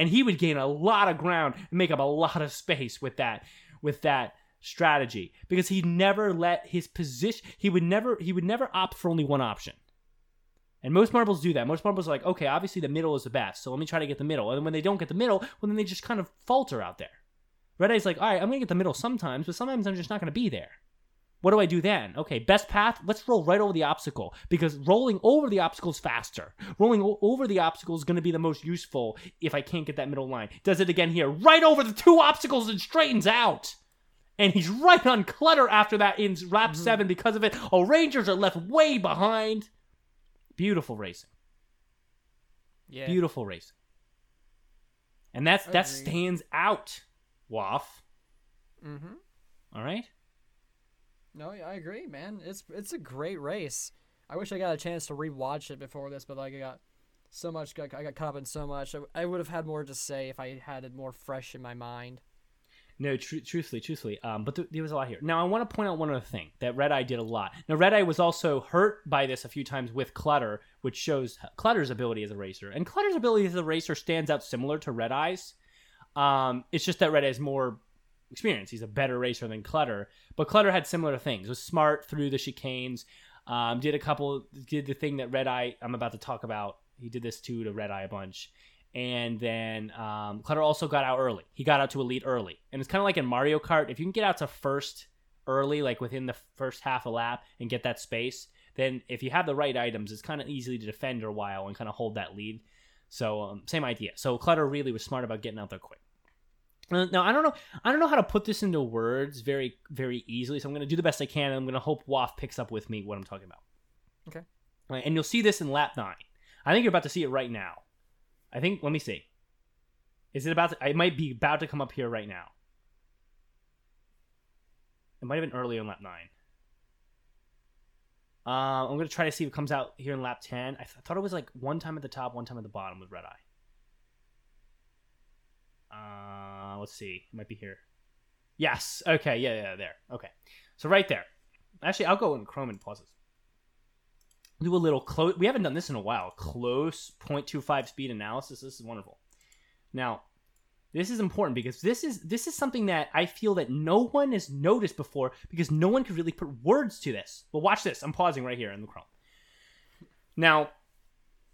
and he would gain a lot of ground and make up a lot of space with that with that strategy. Because he never let his position he would never he would never opt for only one option. And most marbles do that. Most marbles are like okay obviously the middle is the best so let me try to get the middle. And when they don't get the middle well then they just kind of falter out there. Red eye's like all right i'm gonna get the middle sometimes but sometimes i'm just not gonna be there what do I do then? Okay, best path, let's roll right over the obstacle because rolling over the obstacle is faster. Rolling o- over the obstacle is going to be the most useful if I can't get that middle line. Does it again here, right over the two obstacles and straightens out. And he's right on clutter after that in lap seven because of it. Oh, Rangers are left way behind. Beautiful racing. Yeah. Beautiful racing. And that's that stands out, Waff. Mm-hmm. All right? No, I agree, man. It's it's a great race. I wish I got a chance to rewatch it before this, but like I got so much, I got caught up in so much. I, I would have had more to say if I had it more fresh in my mind. No, tr- truthfully, truthfully. Um, but th- there was a lot here. Now, I want to point out one other thing that Red Eye did a lot. Now, Red Eye was also hurt by this a few times with Clutter, which shows Clutter's ability as a racer. And Clutter's ability as a racer stands out similar to Red Eye's. Um, it's just that Red Eye is more experience. He's a better racer than Clutter, but Clutter had similar things. Was smart through the chicanes. Um, did a couple. Did the thing that Red Eye I'm about to talk about. He did this too to Red Eye a bunch. And then um, Clutter also got out early. He got out to elite early, and it's kind of like in Mario Kart. If you can get out to first early, like within the first half a lap, and get that space, then if you have the right items, it's kind of easy to defend for a while and kind of hold that lead. So um, same idea. So Clutter really was smart about getting out there quick. Uh, Now I don't know. I don't know how to put this into words very, very easily. So I'm going to do the best I can. And I'm going to hope Waff picks up with me what I'm talking about. Okay. Right, and you'll see this in lap nine. I think you're about to see it right now. I think. Let me see. Is it about? To, I might be about to come up here right now. It might have been earlier in lap nine. Uh, I'm gonna try to see if it comes out here in lap ten. I, th- I thought it was like one time at the top, one time at the bottom with red eye. Uh, let's see. It might be here. Yes. Okay. Yeah. Yeah. There. Okay. So right there. Actually, I'll go in Chrome and pause this. Do a little close. We haven't done this in a while. Close 0.25 speed analysis. This is wonderful. Now, this is important because this is this is something that I feel that no one has noticed before because no one could really put words to this. But watch this. I'm pausing right here in the Chrome. Now,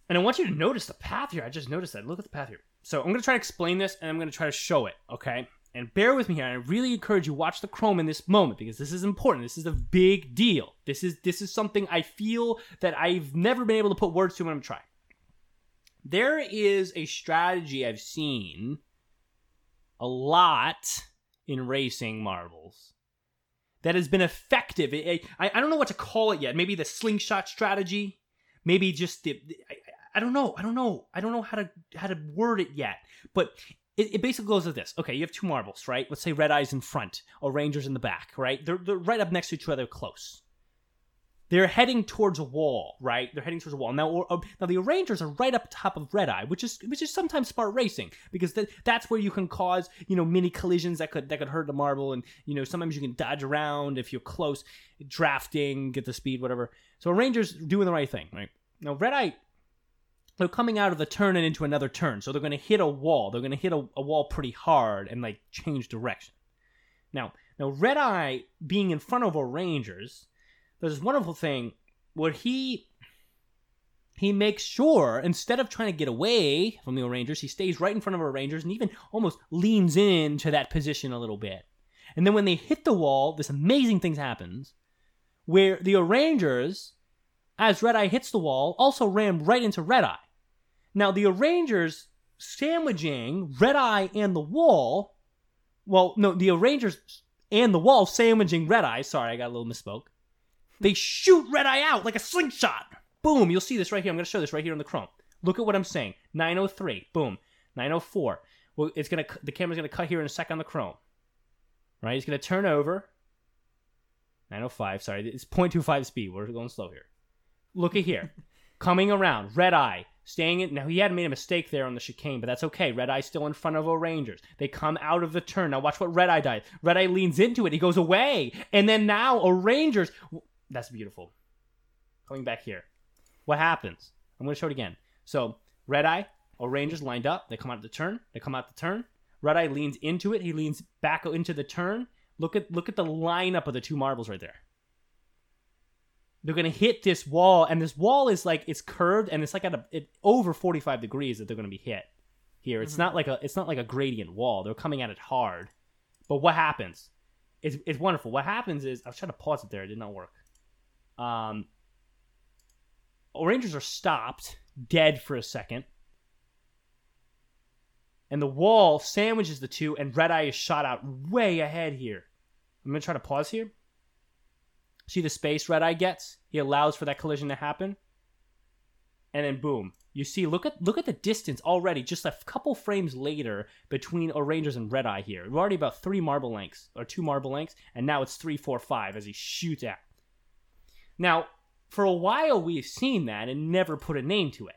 and I want you to notice the path here. I just noticed that. Look at the path here. So I'm going to try to explain this and I'm going to try to show it, okay? And bear with me here. I really encourage you watch the Chrome in this moment because this is important. This is a big deal. This is this is something I feel that I've never been able to put words to when I'm trying. There is a strategy I've seen a lot in racing marbles that has been effective. I, I, I don't know what to call it yet. Maybe the slingshot strategy. Maybe just the. I, don't know. I don't know. I don't know how to how to word it yet. But it, it basically goes like this. Okay, you have two marbles, right? Let's say Red Eye's in front, O'rangers in the back, right? They're, they're right up next to each other, close. They're heading towards a wall, right? They're heading towards a wall. Now, or, or- now the Rangers are right up top of Red Eye, which is which is sometimes smart racing because that that's where you can cause you know mini collisions that could that could hurt the marble, and you know sometimes you can dodge around if you're close, drafting, get the speed, whatever. So Rangers doing the right thing, right? Now Red Eye they're coming out of the turn and into another turn. So they're going to hit a wall. They're going to hit a, a wall pretty hard and like change direction. Now, now Red Eye being in front of O'rangers, there's this wonderful thing where he he makes sure instead of trying to get away from the Rangers, he stays right in front of O'rangers and even almost leans into that position a little bit. And then when they hit the wall, this amazing thing happens where the Rangers, as Red Eye hits the wall, also ram right into Red Eye. Now the O'rangers sandwiching Red Eye and the wall. Well, no, the O'rangers and the wall sandwiching Red Eye. Sorry, I got a little misspoke. They shoot Red Eye out like a slingshot. Boom! You'll see this right here. I'm going to show this right here on the Chrome. Look at what I'm saying. 903. Boom. 904. Well, it's gonna. The camera's gonna cut here in a sec on the Chrome. Right? It's gonna turn over. 905. Sorry, it's 0.25 speed. We're going slow here. Look at here. Coming around, red eye, staying in. Now he had made a mistake there on the chicane, but that's okay. Red eye still in front of O'Rangers. They come out of the turn. Now watch what red eye does. Red eye leans into it. He goes away, and then now O'Rangers. That's beautiful. Coming back here, what happens? I'm going to show it again. So red eye, O'Rangers lined up. They come out of the turn. They come out the turn. Red eye leans into it. He leans back into the turn. Look at look at the lineup of the two marbles right there they're gonna hit this wall, and this wall is like it's curved, and it's like at a it, over forty five degrees that they're gonna be hit. Here, it's not like a it's not like a gradient wall. They're coming at it hard, but what happens? It's it's wonderful. What happens is I was trying to pause it there, it did not work. Um, Rangers are stopped dead for a second, and the wall sandwiches the two, and Red Eye is shot out way ahead here. I'm gonna try to pause here. See the space Red Eye gets? He allows for that collision to happen. And then boom. You see, look at look at the distance already, just a couple frames later between O'Rangers and Red Eye here. We're already about three marble lengths, or two marble lengths, and now it's three, four, five as he shoots out. Now, for a while we've seen that and never put a name to it.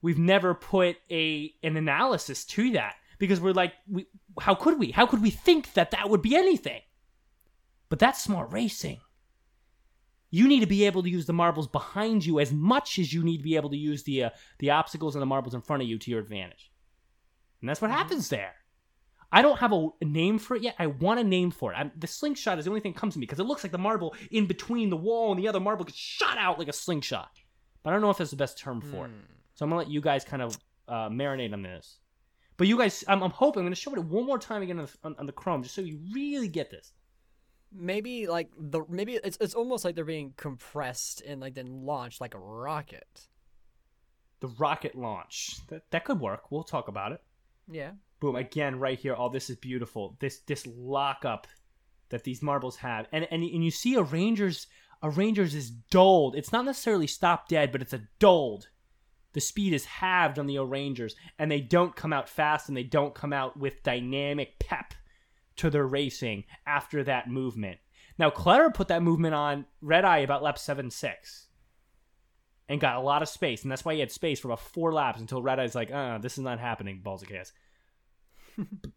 We've never put a an analysis to that because we're like, we, how could we? How could we think that that would be anything? But that's smart racing. You need to be able to use the marbles behind you as much as you need to be able to use the uh, the obstacles and the marbles in front of you to your advantage. And that's what happens there. I don't have a, name for it yet. I want a name for it. I'm, the slingshot is the only thing that comes to me because it looks like the marble in between the wall and the other marble gets shot out like a slingshot. But I don't know if that's the best term for it. Hmm. So I'm gonna let you guys kind of uh, marinate on this. But you guys, I'm, I'm hoping I'm gonna show it one more time again on the, on, on the Chrome just so you really get this. Maybe like the maybe it's it's almost like they're being compressed and like then launched like a rocket. The rocket launch that that could work. We'll talk about it. Yeah. boom again right here oh this is beautiful this this lockup that these marbles have and and, and you see O'rangers a rangers is dulled it's not necessarily stop dead but it's a dulled the speed is halved on the O'Rangers, and they don't come out fast and they don't come out with dynamic pep to their racing after that movement. Now, Clutter put that movement on Red Eye about lap 7 6 and got a lot of space, and that's why he had space for about four laps until Red Eye's like, uh, this is not happening, balls of chaos.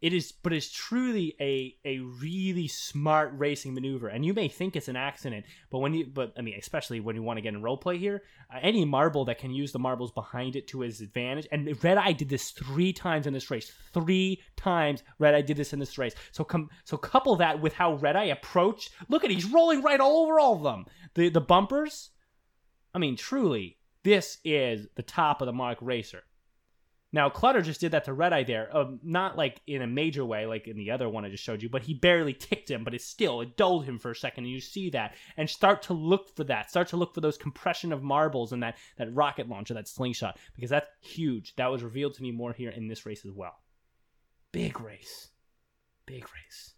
It is, but it's truly a a really smart racing maneuver, and you may think it's an accident, but when you, but I mean, especially when you want to get in role play here, uh, any marble that can use the marbles behind it to his advantage, and Red Eye did this three times in this race, three times Red Eye did this in this race. So come, so couple that with how Red Eye approached. Look at, he's rolling right all over all of them. The the bumpers. I mean, truly, this is the top of the mark racer. Now, Clutter just did that to Red Eye there, um, not like in a major way, like in the other one I just showed you, but he barely ticked him, but it still, it dulled him for a second, and you see that, and start to look for that, start to look for those compression of marbles and that, that rocket launcher, that slingshot, because that's huge. That was revealed to me more here in this race as well. Big race. Big race.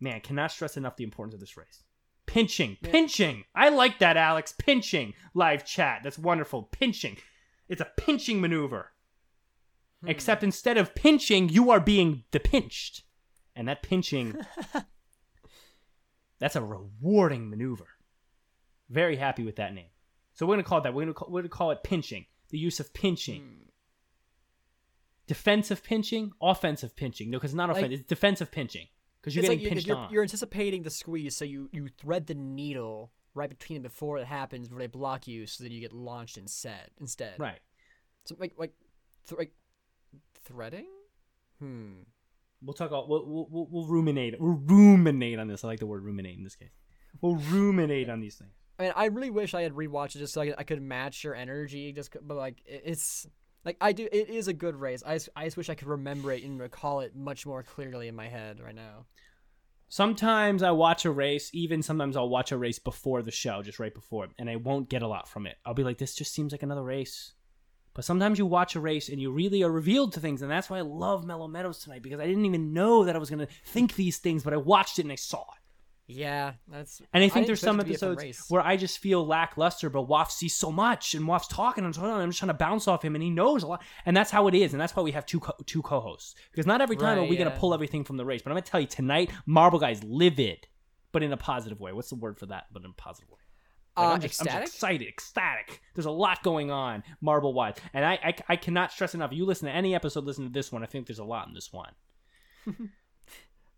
Man, cannot stress enough the importance of this race. Pinching, pinching. I like that, Alex. Pinching. Live chat. That's wonderful. Pinching. It's a pinching maneuver. Hmm. Except instead of pinching, you are being the pinched. And that pinching, that's a rewarding maneuver. Very happy with that name. So we're going to call it that. We're going to call, we're to call it pinching. The use of pinching. Hmm. Defensive pinching, offensive pinching. No, because it's not Like- offensive. It's defensive pinching. Because you're it's like getting you- pinched you're, on. you're anticipating the squeeze, so you you thread the needle right between them before it happens, where they block you, so that you get launched instead. Instead, Right. So like like, th- like threading. Hmm. We'll talk. All, we'll, we'll, we'll, we'll ruminate. We'll ruminate on this. I like the word ruminate in this case. We'll ruminate on these things. I mean, I really wish I had rewatched it just so I could, I could match your energy. Just, but like, it's like I do. It is a good race. I just, I just wish I could remember it and recall it much more clearly in my head right now. Sometimes I watch a race, even sometimes I'll watch a race before the show, just right before, and I won't get a lot from it. I'll be like, this just seems like another race. But sometimes you watch a race and you really are revealed to things, and that's why I love Mellow Meadows tonight because I didn't even know that I was going to think these things, but I watched it and I saw it. Yeah, that's. And I think didn't there's some it to be a fun episodes where I just feel lackluster, but Waff sees so much, and Waff's talking, and I'm just trying to bounce off him, and he knows a lot, and that's how it is, and that's why we have two co- two co-hosts because not every time are Right, we gonna pull everything from the race. But I'm gonna tell you tonight, Marble Guy's livid, but in a positive way. What's the word for that? But in a positive way. Like, Uh, I'm, just, I'm just excited, ecstatic. There's a lot going on, marble wise, and I, I I cannot stress enough. You listen to any episode, listen to this one. I think there's a lot in this one.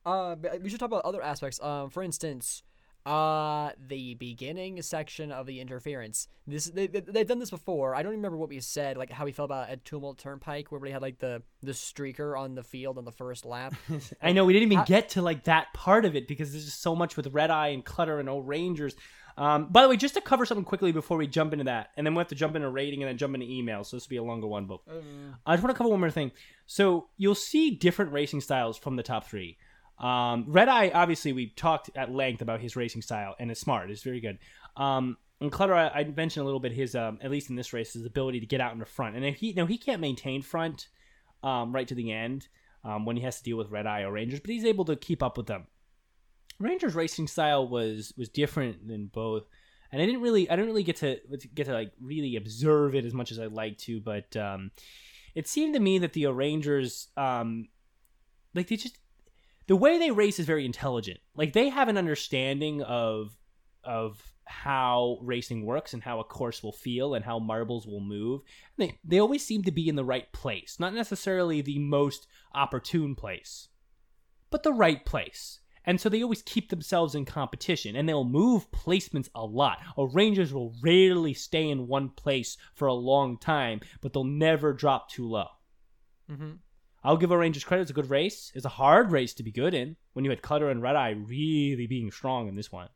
Uh, we should talk about other aspects. Um, for instance, uh, the beginning section of the interference. This they, they they've done this before. I don't remember what we said, like how we felt about at Tumult Turnpike, where we had like the the streaker on the field on the first lap. I know we didn't even How- get to like that part of it because there's just so much with Red Eye and Clutter and O'rangers. Um, by the way, just to cover something quickly before we jump into that, and then we have to jump into rating and then jump into emails. So this will be a longer one, but I just want to cover one more thing. So you'll see different racing styles from the top three. Um, Red Eye, obviously, we talked at length about his racing style, and it's smart. It's very good. Um, and Clutter, I, I mentioned a little bit his, um, at least in this race, his ability to get out in the front. And he, no, he can't maintain front um, right to the end um, when he has to deal with Red Eye or Rangers, but he's able to keep up with them. Rangers' racing style was was different than both, and I didn't really I didn't really get to get to like really observe it as much as I'd like to, but um, it seemed to me that the Rangers um, like they just the way they race is very intelligent. Like they have an understanding of of how racing works and how a course will feel and how marbles will move. They they always seem to be in the right place, not necessarily the most opportune place, but the right place. And so they always keep themselves in competition and they'll move placements a lot. O'rangers will rarely stay in one place for a long time, but they'll never drop too low. mm-hmm. I'll give O'rangers credit. It's a good race. It's a hard race to be good in when you had Clutter and Red Eye really being strong in this one.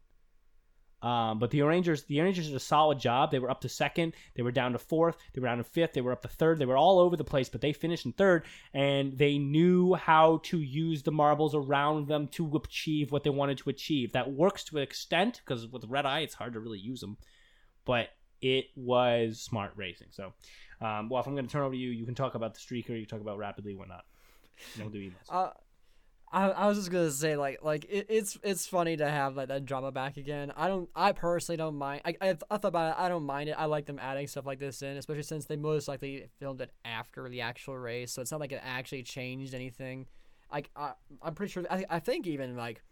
Um, but the O'rangers, the O'rangers did a solid job. They were up to second. They were down to fourth. They were down to fifth. They were up to third. They were all over the place, but they finished in third, and they knew how to use the marbles around them to achieve what they wanted to achieve. That works to an extent because with Red Eye, it's hard to really use them, but it was smart racing. So, um, well, if I'm going to turn over to you, you can talk about the streaker. You talk about rapidly, whatnot. And we'll do emails. Uh, I, I was just gonna say like like it, it's it's funny to have like that drama back again. I don't I personally don't mind. I, I, I thought about it. I don't mind it. I like them adding stuff like this in, especially since they most likely filmed it after the actual race, so it's not like it actually changed anything. Like I I'm pretty sure. I I think even like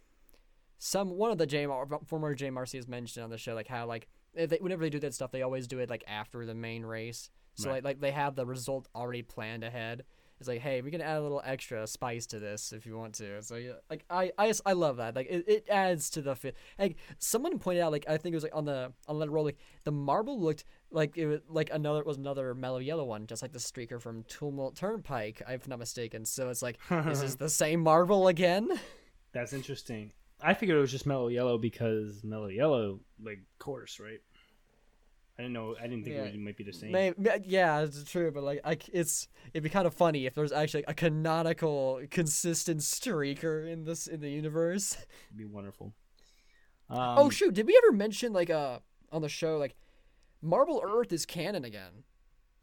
some one of the former JMRC has mentioned on the show like how like they, whenever they do that stuff they always do it like after the main race. So Right. like like they have the result already planned ahead. It's like, hey, we can add a little extra spice to this if you want to. So yeah, like I, I just I love that. Like it, it adds to the fit. Like someone pointed out, like I think it was like on the on the roll, like the marble looked like it was like another it was another mellow yellow one, just like the streaker from Tumult Turnpike, if I'm not mistaken. So it's like, this is this the same marble again? That's interesting. I figured it was just mellow yellow because mellow yellow, like course, right? I didn't know. I didn't think Yeah. it might be the same. Maybe, yeah, it's true, but like, I, it's it'd be kind of funny if there's actually a canonical, consistent streaker in this in the universe. It'd be wonderful. Um, oh shoot, did we ever mention like uh on the show like Marble Earth is canon again?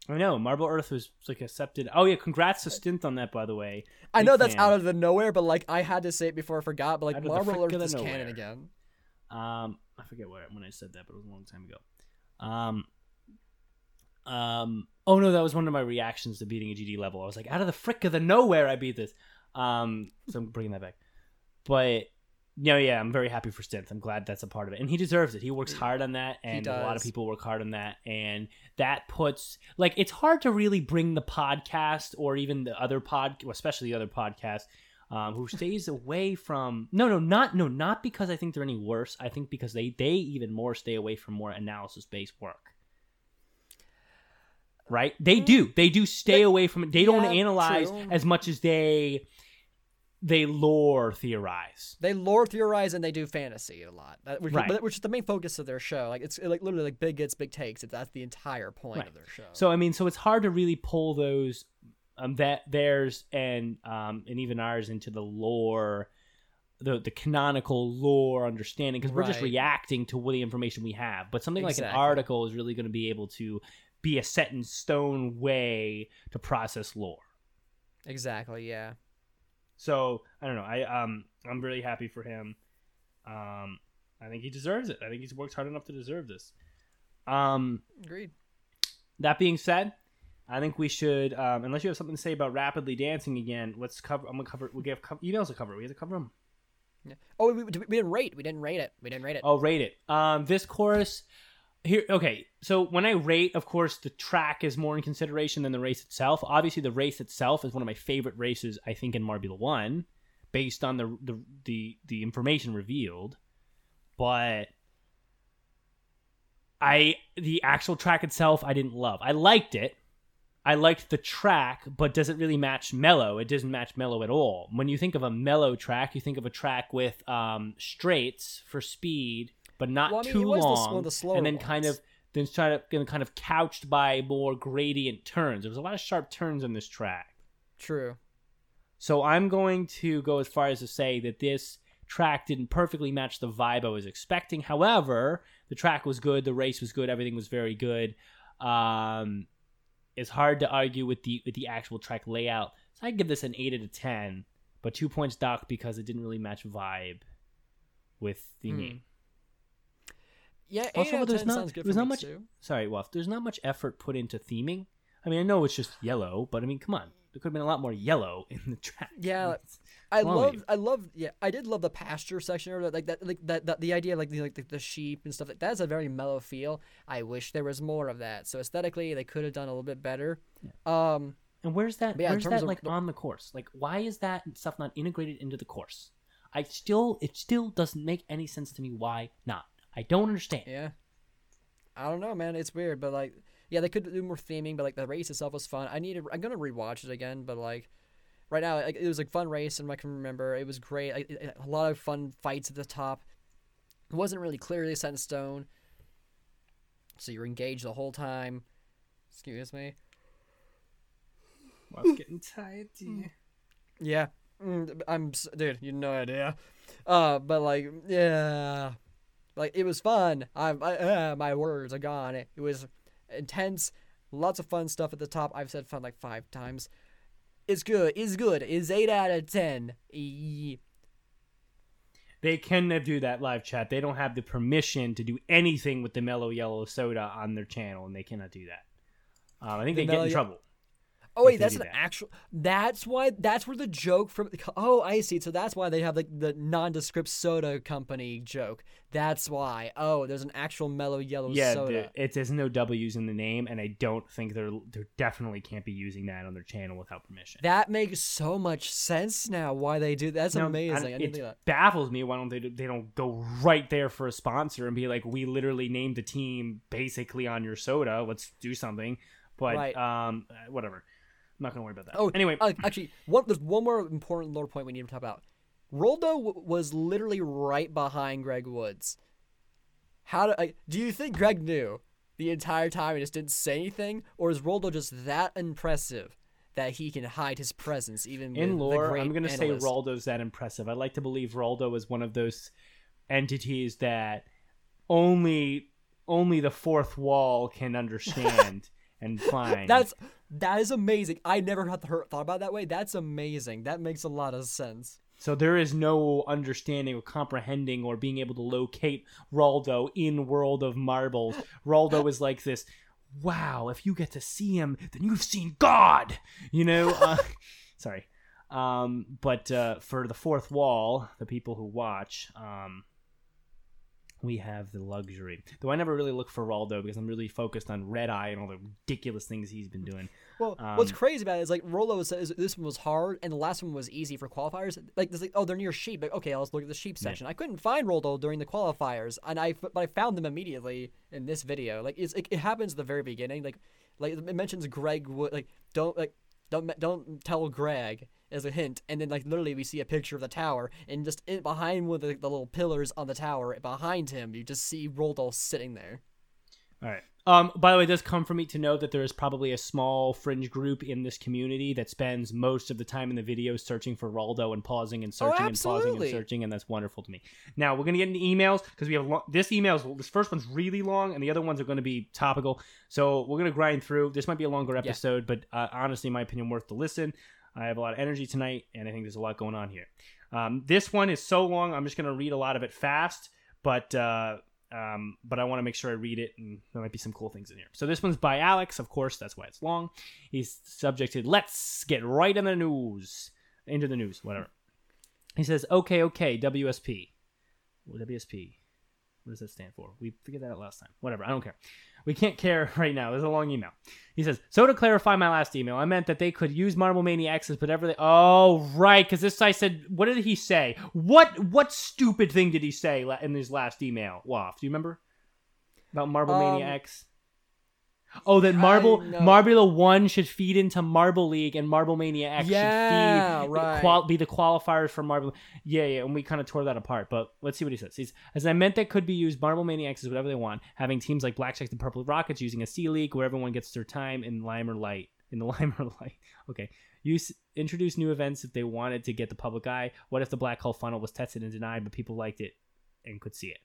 I know Marble Earth was like accepted. Oh yeah, congrats to Stint on that, by the way. I know that's out of the nowhere, but like I had to say it before I forgot. But like Marble Earth is canon again. Um, I forget where when I said that, but it was a long time ago. Um, um, oh no, that was one of my reactions to beating a GD level. I was like, out of the frick of the nowhere, I beat this. Um, so I'm bringing that back. But no, yeah, I'm very happy for Stint. I'm glad that's a part of it, and he deserves it. He works hard on that, and a lot of people work hard on that, and that puts like it's hard to really bring the podcast or even the other pod, especially the other podcast, um, who stays away from no no not no not because I think they're any worse. I think because they they even more stay away from more analysis based work. Right? They do. They do stay away from it. They don't Mm. yeah, analyze true. as much as they they lore theorize. They lore theorize and they do fantasy a lot, that, which, Right. which is the main focus of their show. Like it's like literally like big gets big takes. That's the entire point Right. of their show. So I mean, so it's hard to really pull those um, that theirs and um, and even ours into the lore, the the canonical lore understanding because we're just Right. reacting to what the information we have. But something like an Exactly. article is really going to be able to be a set in stone way to process lore. exactly, yeah. So I don't know. I um I'm really happy for him. Um, I think he deserves it. I think he's worked hard enough to deserve this. Um, Agreed. that being said, I think we should, um, unless you have something to say about rapidly dancing again, let's cover. I'm gonna cover. We have co- emails to cover. We have to cover them. Yeah. Oh, we, we, we didn't rate. We didn't rate it. We didn't rate it. Oh, rate it. Um, this chorus here. Okay, so when I rate, of course, the track is more in consideration than the race itself. Obviously, the race itself is one of my favorite races. I think in Marbula One, based on the the the, the information revealed, but. I the actual track itself I didn't love. I liked it. I liked the track, but does it really match mellow? It doesn't match mellow at all. When you think of a mellow track, you think of a track with um, straights for speed, but not Well, I mean, too was the long, the and then kind of then try to kind of couched by more gradient turns. There was a lot of sharp turns on this track. True. So I'm going to go as far as to say that this track didn't perfectly match the vibe I was expecting. However, the track was good, the race was good, everything was very good. Um, it's hard to argue with the with the actual track layout. So I'd give this an eight out of ten, but two points docked because it didn't really match vibe with the Hmm. name. Yeah, eight Also, out of there's 10 not- sounds good there's for not me much- too. Sorry, Wolf. There's not much effort put into theming. I mean, I know it's just yellow, but I mean, come on, there could have been a lot more yellow in the track. Yeah, What's I love. I love, yeah, I did love the pasture section or like that, like that, that the idea of like the like the, the sheep and stuff. Like that's a very mellow feel. I wish there was more of that. So aesthetically, they could have done a little bit better. Um, And where's that? Yeah, where's that of like the- on the course? Like, why is that stuff not integrated into the course? I still, it still doesn't make any sense to me. Why not? I don't understand. yeah, I don't know, man. It's weird, but like, yeah, they could do more theming. But like the race itself was fun. I needed, I'm gonna rewatch it again, but like. Right now, like, it was a fun race, and I can remember it was great. Like, it- it- a lot of fun fights at the top. It wasn't really clearly set in stone, so you're engaged the whole time. Excuse me. I'm getting tired. Yeah, mm, I'm dude. You no idea. Uh, but like, yeah, like it was fun. I'm, I, uh, my words are gone. It, it was intense. Lots of fun stuff at the top. I've said fun like five times. It's good. It's good. It's eight out of ten. E- They cannot do that live chat. They don't have the permission to do anything with the mellow yellow soda on their channel, and they cannot do that. Um, I think The they get in trouble. Oh wait, that's an that. actual. That's why. That's where the joke from. Oh, I see. So that's why they have like the nondescript soda company joke. That's why. Oh, there's an actual mellow yellow Yeah, soda. the, it there's no W's in the name, and I don't think they're they definitely can't be using that on their channel without permission. That makes so much sense now. Why they do that's amazing. I, didn't it think that. baffles me why don't they they don't go right there for a sponsor and be like, we literally named the team basically on your soda. Let's do something. But Right. um, whatever. I'm not gonna worry about that. Oh, anyway, uh, actually, one there's one more important lore point we need to talk about. Roldo w- was literally right behind Greg Woods. How do I, do you think Greg knew the entire time and just didn't say anything, or is Roldo just that impressive that he can hide his presence even in lore, I'm gonna say analyst? Roldo's that impressive. I'd like to believe Roldo is one of those entities that only only the fourth wall can understand and find. That's that is amazing. I never had thought about that way. That's amazing. That makes a lot of sense. So there is no understanding or comprehending or being able to locate Raldo in World of Marbles. Raldo is like this. Wow, if you get to see him, then you've seen God. You know. Uh, sorry, um, but uh, for the fourth wall, the people who watch, um, we have the luxury. Though I never really look for Raldo because I'm really focused on Red Eye and all the ridiculous things he's been doing. Well, what's Um, crazy about it is like Rolo says this one was hard and the last one was easy for qualifiers. Like, this, like oh, they're near sheep. Like, okay, let's look at the sheep section. I couldn't find Roldo during the qualifiers, and I but I found them immediately in this video. Like, it's it, it happens at the very beginning. Like, like it mentions Greg Wood. Like, don't like don't don't tell Greg as a hint, and then like literally we see a picture of the tower, and just in, behind one of the, the little pillars on the tower, behind him, you just see Roldo sitting there. All right. Um, by the way, it does come for me to know that there is probably a small fringe group in this community that spends most of the time in the videos searching for Raldo and pausing and searching and pausing and searching, and that's wonderful to me. Now we're gonna get into emails because we have lo- this emails. This first one's really long, and the other ones are going to be topical. So we're gonna grind through. This might be a longer episode, but uh, honestly, in my opinion, worth the listen. I have a lot of energy tonight, and I think there's a lot going on here. Um, this one is so long, I'm just gonna read a lot of it fast, but. Uh, um, but I want to make sure I read it, and there might be some cool things in here. So this one's by Alex, of course. That's why it's long. He's subjected. Let's get right in the news. Into the news, whatever. He says, "Okay, okay, WSP, WSP. What does that stand for? We figured that out last time. Whatever. I don't care. We can't care right now. There's a long email. He says, so to clarify my last email, I meant that they could use Marble Mania X's, whatever they. Oh, right. Because this guy said, what did he say? What what stupid thing did he say in his last email? Waff, do you remember about Marble Mania Um, X? Oh, that Marble. Marbula One should feed into Marble League, and Marble Mania X Yeah, should feed right. qual- be the qualifiers for Marble. Yeah, yeah, and we kind of tore that apart. But let's see what he says. He's as I meant that could be used. Marble Mania X is whatever they want. Having teams like Blackjacks and Purple Rockets using a C League where everyone gets their time in Limer Light. In the Limer Light. Okay. Use introduce new events if they wanted to get the public eye. What if the Black Hole Funnel was tested and denied, but people liked it and could see it?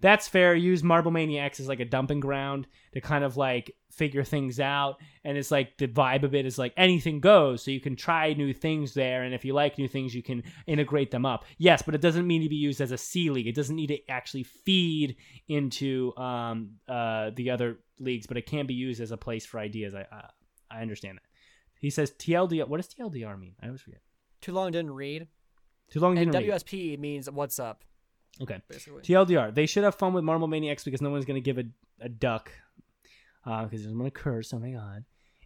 That's fair. Use Marble Mania X as like a dumping ground to kind of like figure things out. And it's like the vibe of it is like anything goes. So you can try new things there. And if you like new things, you can integrate them up. Yes, but it doesn't mean to be used as a C league. It doesn't need to actually feed into um, uh, the other leagues, but it can be used as a place for ideas. I, uh, I understand that. He says TLDR. What does TLDR mean? I always forget. Too long didn't read. Too long didn't read. WSP means what's up, Okay. basically. TLDR. They should have fun with Marble Maniacs because no one's going to give a, a duck because there's going to curse. Oh my god.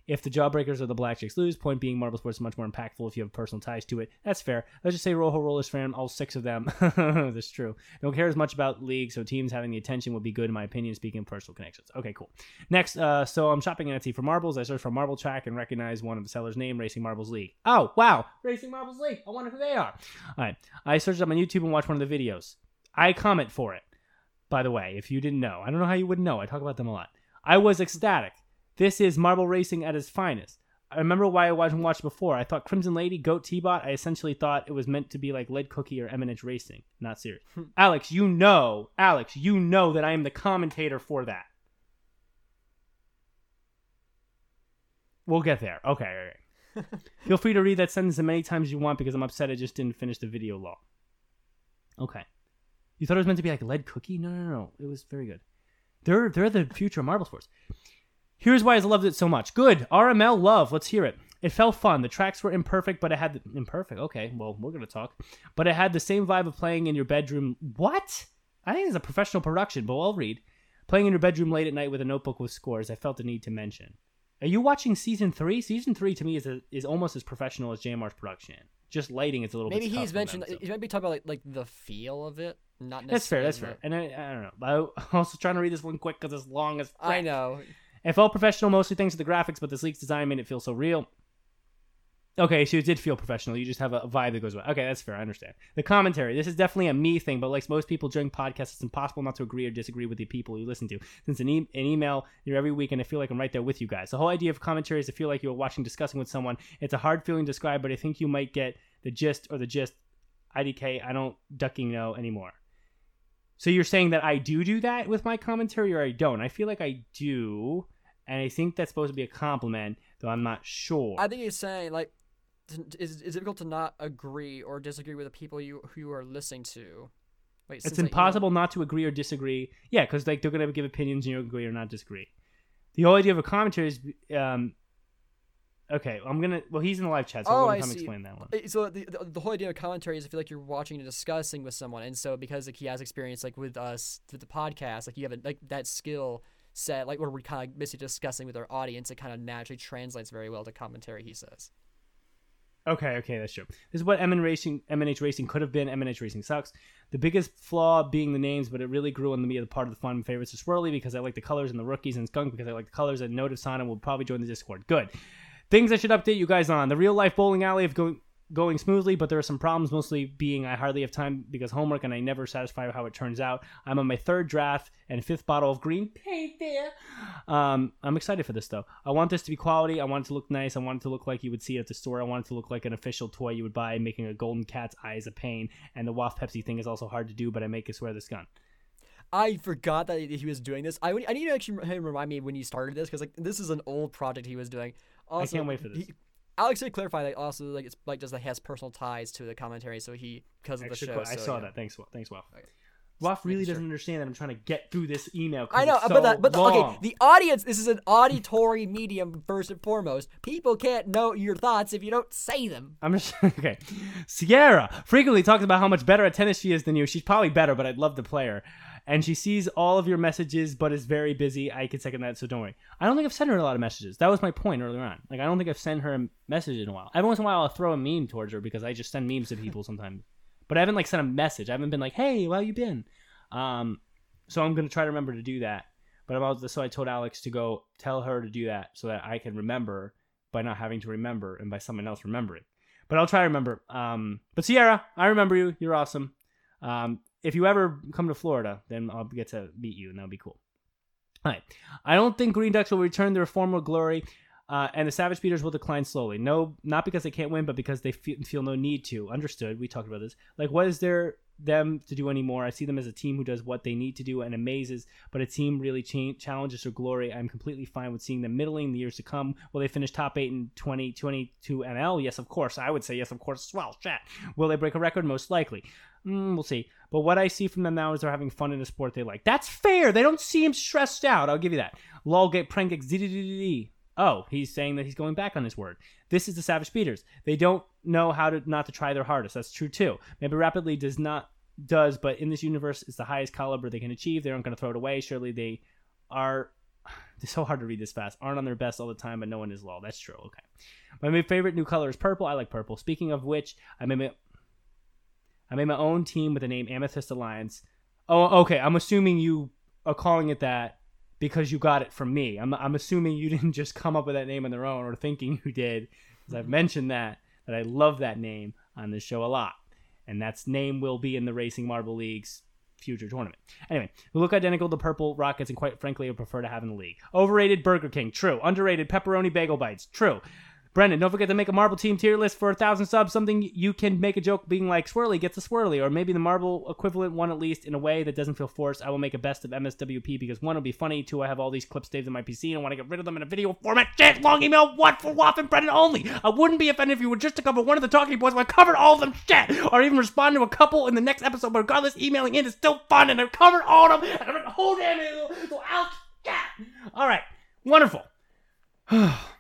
if the jawbreakers or the Blackjacks lose. Point being, marble sports is much more impactful if you have personal ties to it. That's fair. Let's just say Rojo Rollers fan, all six of them. That's true. Don't care as much about league, so teams having the attention would be good in my opinion. Speaking of personal connections. Okay, cool. Next, uh, so I'm shopping at Etsy for marbles. I search for Marble Track and recognize one of the seller's name, Racing Marbles League. Oh wow, Racing Marbles League. I wonder who they are. All right, I searched up on YouTube and watched one of the videos. I comment for it. By the way, if you didn't know, I don't know how you wouldn't know. I talk about them a lot. I was ecstatic. This is marble racing at its finest. I remember why I wasn't watched before. I thought Crimson Lady, Goat T-Bot, I essentially thought it was meant to be like Lead Cookie or Eminence Racing. Not serious. Hmm. Alex, you know, Alex, you know that I am the commentator for that. We'll get there. Okay, okay. Feel free to read that sentence as many times as you want because I'm upset I just didn't finish the video long. Okay. You thought it was meant to be like lead cookie? No, no, no. It was very good. They're they're the future of marble sports. Here's why I loved it so much. Good. RML love. Let's hear it. It felt fun. The tracks were imperfect, but it had the, imperfect. Okay, well, we're gonna talk. But it had the same vibe of playing in your bedroom. What? I think it's a professional production, but I'll read. Playing in your bedroom late at night with a notebook with scores. I felt the need to mention. Are you watching season three? Season three to me is a, is almost as professional as JMR's production. Just lighting is a little Maybe he's mentioned. He might be talking about like like the feel of it, not That's fair. That's fair. And I, I don't know. But I'm also trying to read this one quick because it's long as. I know. It felt professional, mostly thanks to the graphics, but this leak's design made it feel so real. Okay, so it did feel professional. You just have a vibe that goes with. Okay, that's fair. I understand. The commentary. This is definitely a me thing, but like most people during podcasts, it's impossible not to agree or disagree with the people you listen to. Since an, e- an email you're every week, and I feel like I'm right there with you guys. The whole idea of commentary is to feel like you're watching, discussing with someone. It's a hard feeling to describe, but I think you might get the gist or the gist. IDK, I don't ducking know anymore. So you're saying that I do do that with my commentary, or I don't? I feel like I do, and I think that's supposed to be a compliment, though I'm not sure. I think he's saying like it's, it's difficult to not agree or disagree with the people you who you are listening to. Wait, it's impossible not to agree or disagree. Yeah, because like they're gonna give opinions and you agree or not disagree. The whole idea of a commentary is, um, okay. I'm gonna. Well, he's in the live chat, so Oh, I'm gonna explain that one. Uh, So the, the the whole idea of commentary is I feel like you're watching and discussing with someone, and so because like he has experience like with us with the podcast, like you have a, like that skill set, like where we're kind of basically discussing with our audience, it kind of naturally translates very well to commentary. He says. Okay, okay, that's true. This is what MN Racing, MNH Racing could have been. MNH Racing sucks. The biggest flaw being the names, but it really grew on me as part of the fun favorites of Swirly because I like the colors and the rookies, and Skunk because I like the colors. And Note of Sana will probably join the Discord. Good. Things I should update you guys on. The real life bowling alley of going going smoothly, but there are some problems, mostly being I hardly have time because homework and I never satisfy how it turns out. I'm on my third draft and fifth bottle of green paint there. Um, I'm excited for this though. I want this to be quality. I want it to look nice. I want it to look like you would see it at the store. I want it to look like an official toy you would buy, making a golden cat's eyes a pain. And the Waff Pepsi thing is also hard to do, but I make it swear this gun. I forgot that he was doing this. I, I need to actually remind me when he started this because like this is an old project he was doing. Also, can't wait for this. He, Alex did clarify that also like it's like just like has personal ties to the commentary, so he because of the show. quick. I saw yeah. that. Thanks, thanks, Waff. Okay. Waff really sure. doesn't understand that I'm trying to get through this email. I know, but so the, but the, okay, the audience. This is an auditory medium first and foremost. People can't know your thoughts if you don't say them. I'm just okay. Sierra frequently talks about how much better at tennis she is than you. She's probably better, but I'd love to play her. And she sees all of your messages, but is very busy. I can second that, so don't worry. I don't think I've sent her a lot of messages. That was my point earlier on. Like I don't think I've sent her a message in a while. Every once in a while, I'll throw a meme towards her because I just send memes to people sometimes. But I haven't like sent a message. I haven't been like, "Hey, how you been?" Um, so I'm gonna try to remember to do that. But I'm also, so I told Alex to go tell her to do that so that I can remember by not having to remember and by someone else remembering. But I'll try to remember. Um, but Sierra, I remember you. You're awesome. Um, if you ever come to Florida, then I'll get to meet you, and that'll be cool. All right. I don't think Green Ducks will return their former glory, uh, and the Savage Speeders will decline slowly. No, not because they can't win, but because they feel, feel no need to. Understood. We talked about this. Like, what is there them to do anymore? I see them as a team who does what they need to do and amazes, but a team really cha- challenges their glory. I'm completely fine with seeing them middling in the years to come. Will they finish top eight in 2022 NL? Yes, of course. I would say yes, of course. Well, chat. Will they break a record? Most likely. Mm, we'll see. But what I see from them now is they're having fun in a sport they like. That's fair. They don't seem stressed out. I'll give you that. Lol get prank XDDDD. Oh, he's saying that he's going back on his word. This is the Savage Speeders. They don't know how to not to try their hardest. That's true too. Maybe rapidly does not does, but in this universe, it's the highest caliber they can achieve. They aren't going to throw it away. Surely they are. it's so hard to read this fast. Aren't on their best all the time, but no one is low. That's true. Okay. My favorite new color is purple. I like purple. Speaking of which, I made I made my own team with the name Amethyst Alliance. Oh, okay. I'm assuming you are calling it that because you got it from me. I'm, I'm assuming you didn't just come up with that name on their own or thinking you did. Because I've mentioned that, that I love that name on this show a lot. And that's name will be in the Racing Marble League's future tournament. Anyway, we look identical to purple Rockets, and quite frankly, I prefer to have in the league. Overrated Burger King, true. Underrated pepperoni bagel bites, true. Brendan, don't forget to make a marble team tier list for a thousand subs. Something you can make a joke being like swirly gets a swirly, or maybe the marble equivalent one at least in a way that doesn't feel forced. I will make a best of MSWP because one will be funny. Two, I have all these clips saved in my PC and I want to get rid of them in a video format. Shit, long email, what for Waff and Brendan only. I wouldn't be offended if you were just to cover one of the talking points, I covered all of them. Shit, or even respond to a couple in the next episode. But regardless, emailing in is still fun, and I've covered all of them. And I'm. So out. All right, wonderful.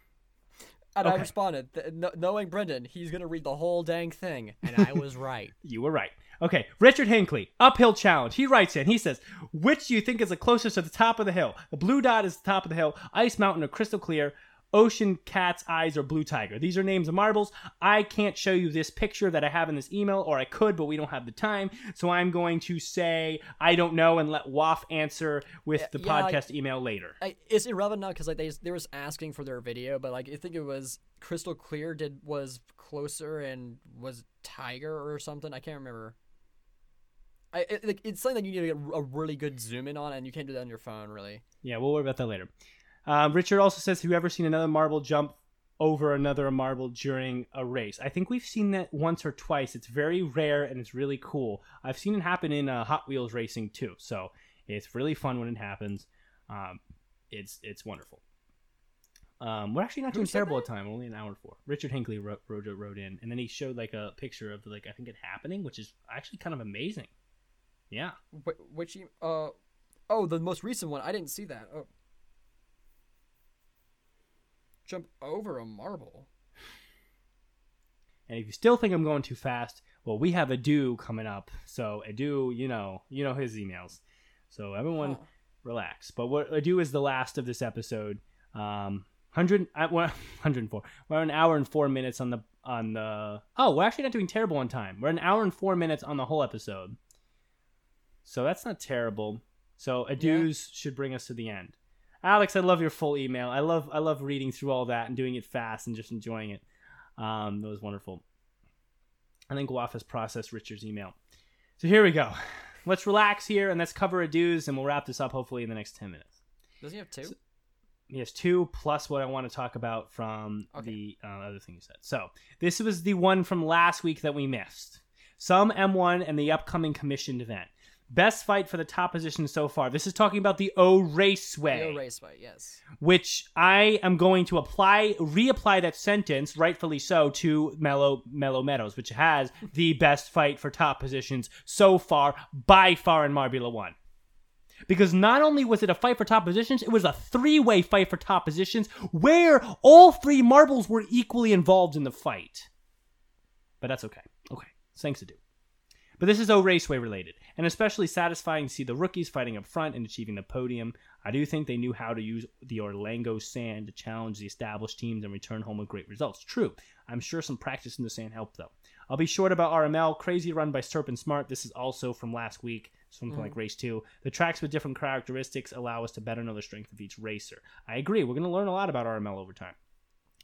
And I responded, th- knowing Brendan, he's gonna read the whole dang thing, and I was right. You were right. Okay, Richard Hinckley, uphill challenge. He writes in. He says, "Which do you think is the closest to the top of the hill? The blue dot is the top of the hill. Ice Mountain or Crystal Clear. Ocean Cat's Eyes or Blue Tiger. These are names of marbles. I can't show you this picture that I have in this email, or I could, but we don't have the time. So I'm going to say I don't know and let Waff answer with the yeah, I- podcast email later. I, it's irrelevant now because like they they was asking for their video, but like I think it was Crystal Clear did was closer and was Tiger or something. I can't remember. I it, like, it's something that you need to get a really good zoom in on, and you can't do that on your phone really. Yeah, we'll worry about that later. Um, Richard also says, "Have you ever seen another marble jump over another marble during a race?" I think we've seen that once or twice. It's very rare and it's really cool. I've seen it happen in uh, Hot Wheels racing too, so it's really fun when it happens. Um, it's it's wonderful. Um, we're actually not doing said terrible at time. Only an hour and four. Richard Hinckley wrote, wrote wrote in, and then he showed like a picture of like I think it happening, which is actually kind of amazing. Yeah. Wh- which uh oh the most recent one I didn't see that. Oh. Jump over a marble. And if you still think I'm going too fast, well, we have Adu coming up. So Adu, you know, you know his emails. So everyone, relax. But what Adu is the last of this episode. Um, hundred, uh, well, 104. We're an hour and four minutes on the on the. Oh, we're actually not doing terrible on time. We're an hour and four minutes on the whole episode. So that's not terrible. So Adu's should bring us to the end. Alex, I love your full email. I love I love reading through all that and doing it fast and just enjoying it. Um, that was wonderful. I think Waff has processed Richard's email. So here we go. Let's relax here and let's cover a dues and we'll wrap this up hopefully in the next 10 minutes. Does he have two? He has two plus what I want to talk about from Okay. the uh, other thing you said. So this was the one from last week that we missed. Some M1 and the upcoming commissioned event. Best fight for the top position so far. This is talking about the O Raceway Yo, Raceway, yes. which I am going to apply, reapply that sentence, rightfully so, to Mellow Mellow Meadows, which has the best fight for top positions so far, by far in Marbula One. Because not only was it a fight for top positions, it was a three-way fight for top positions where all three marbles were equally involved in the fight. But that's okay. Okay, thanks to do. But this is O Raceway related, and especially satisfying to see the rookies fighting up front and achieving the podium. I do think they knew how to use the Orlando sand to challenge the established teams and return home with great results. True, I'm sure some practice in the sand helped though. I'll be short about RML. Crazy run by Serpent Smart. This is also from last week, something like mm. race two. The tracks with different characteristics allow us to better know the strength of each racer. I agree. We're going to learn a lot about RML over time.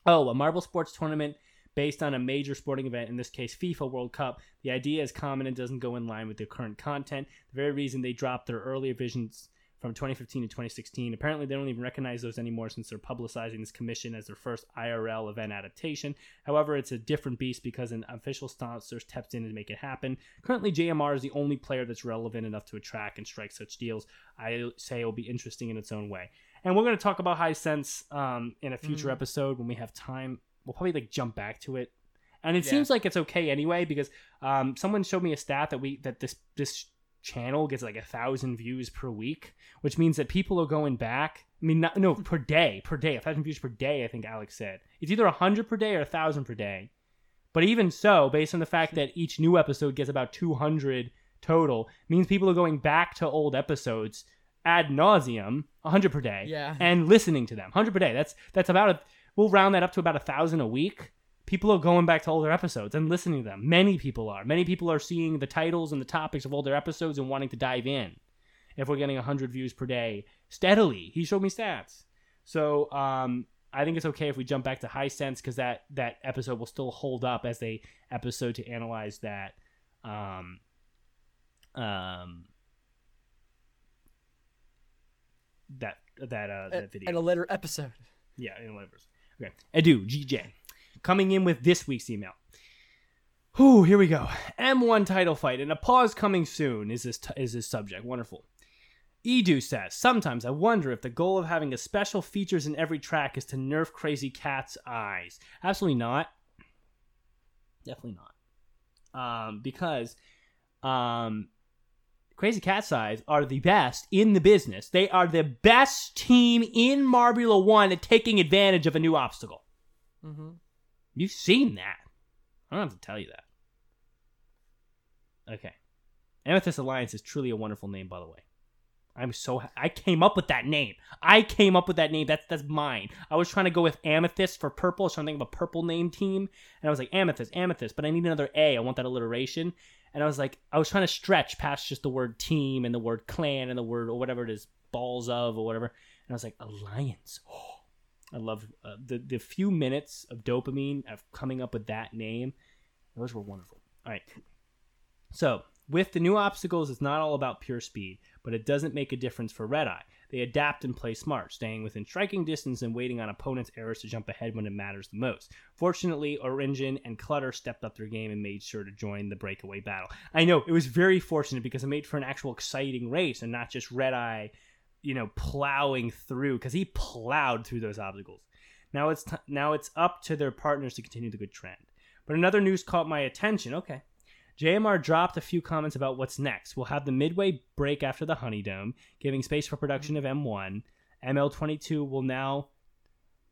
Oh, a Marble Sports tournament based on a major sporting event, in this case FIFA World Cup. The idea is common and doesn't go in line with their current content. The very reason they dropped their earlier visions from 2015 to 2016. Apparently, they don't even recognize those anymore since they're publicizing this commission as their first IRL event adaptation. However, it's a different beast because an official sponsor steps in to make it happen. Currently, JMR is the only player that's relevant enough to attract and strike such deals. I say it will be interesting in its own way. And we're going to talk about Hisense um, in a future episode when we have time. We'll probably like jump back to it. And it Yeah. seems like it's okay anyway because um, someone showed me a stat that we that this this channel gets like a thousand views per week, which means that people are going back. I mean, not, no, per day, per day, a thousand views per day. I think Alex said it's either a hundred per day or a thousand per day. But even so, based on the fact that each new episode gets about two hundred total, means people are going back to old episodes ad nauseum, 100 per day, Yeah. and listening to them, 100 per day. That's that's about a we'll round that up to about a thousand a week. People are going back to older episodes and listening to them. Many people are. Many people are seeing the titles and the topics of older episodes and wanting to dive in. If we're getting 100 views per day steadily, he showed me stats. So um, I think it's okay if we jump back to Hisense because that that episode will still hold up as a episode to analyze that. Um, um, that that uh, that video. And a later episode. Yeah, in whatever. Okay. Edu, GJ. Coming in with this week's email. Whew, here we go. M1 title fight and a pause coming soon is this, t- is this subject. Wonderful. Edu says, Sometimes I wonder if the goal of having a special features in every track is to nerf Crazy Cat's eyes. Absolutely not. Definitely not. Um, because um, Crazy Cat's Eyes are the best in the business. They are the best team in Marbula 1 at taking advantage of a new obstacle. Mm-hmm. You've seen that. I don't have to tell you that. Okay. Amethyst Alliance is truly a wonderful name, by the way. I'm so ha- I came up with that name. I came up with that name. That's that's mine. I was trying to go with Amethyst for purple. I was trying to think of a purple name team, and I was like Amethyst, Amethyst, but I need another A. I want that alliteration, and I was like, I was trying to stretch past just the word team and the word clan and the word or whatever it is, balls of or whatever, and I was like Alliance. I love uh, the the few minutes of dopamine of coming up with that name. Those were wonderful. All right. So, with the new obstacles, it's not all about pure speed, but it doesn't make a difference for Red Eye. They adapt and play smart, staying within striking distance and waiting on opponents' errors to jump ahead when it matters the most. Fortunately, Orangin and Clutter stepped up their game and made sure to join the breakaway battle. I know it was very fortunate because it made for an actual exciting race and not just Red Eye, you know, plowing through because he plowed through those obstacles. Now it's t- now it's up to their partners to continue the good trend. But another news caught my attention. Okay. JMR dropped a few comments about what's next. We'll have the midway break after the Honey Dome, giving space for production of M1. ML22 will now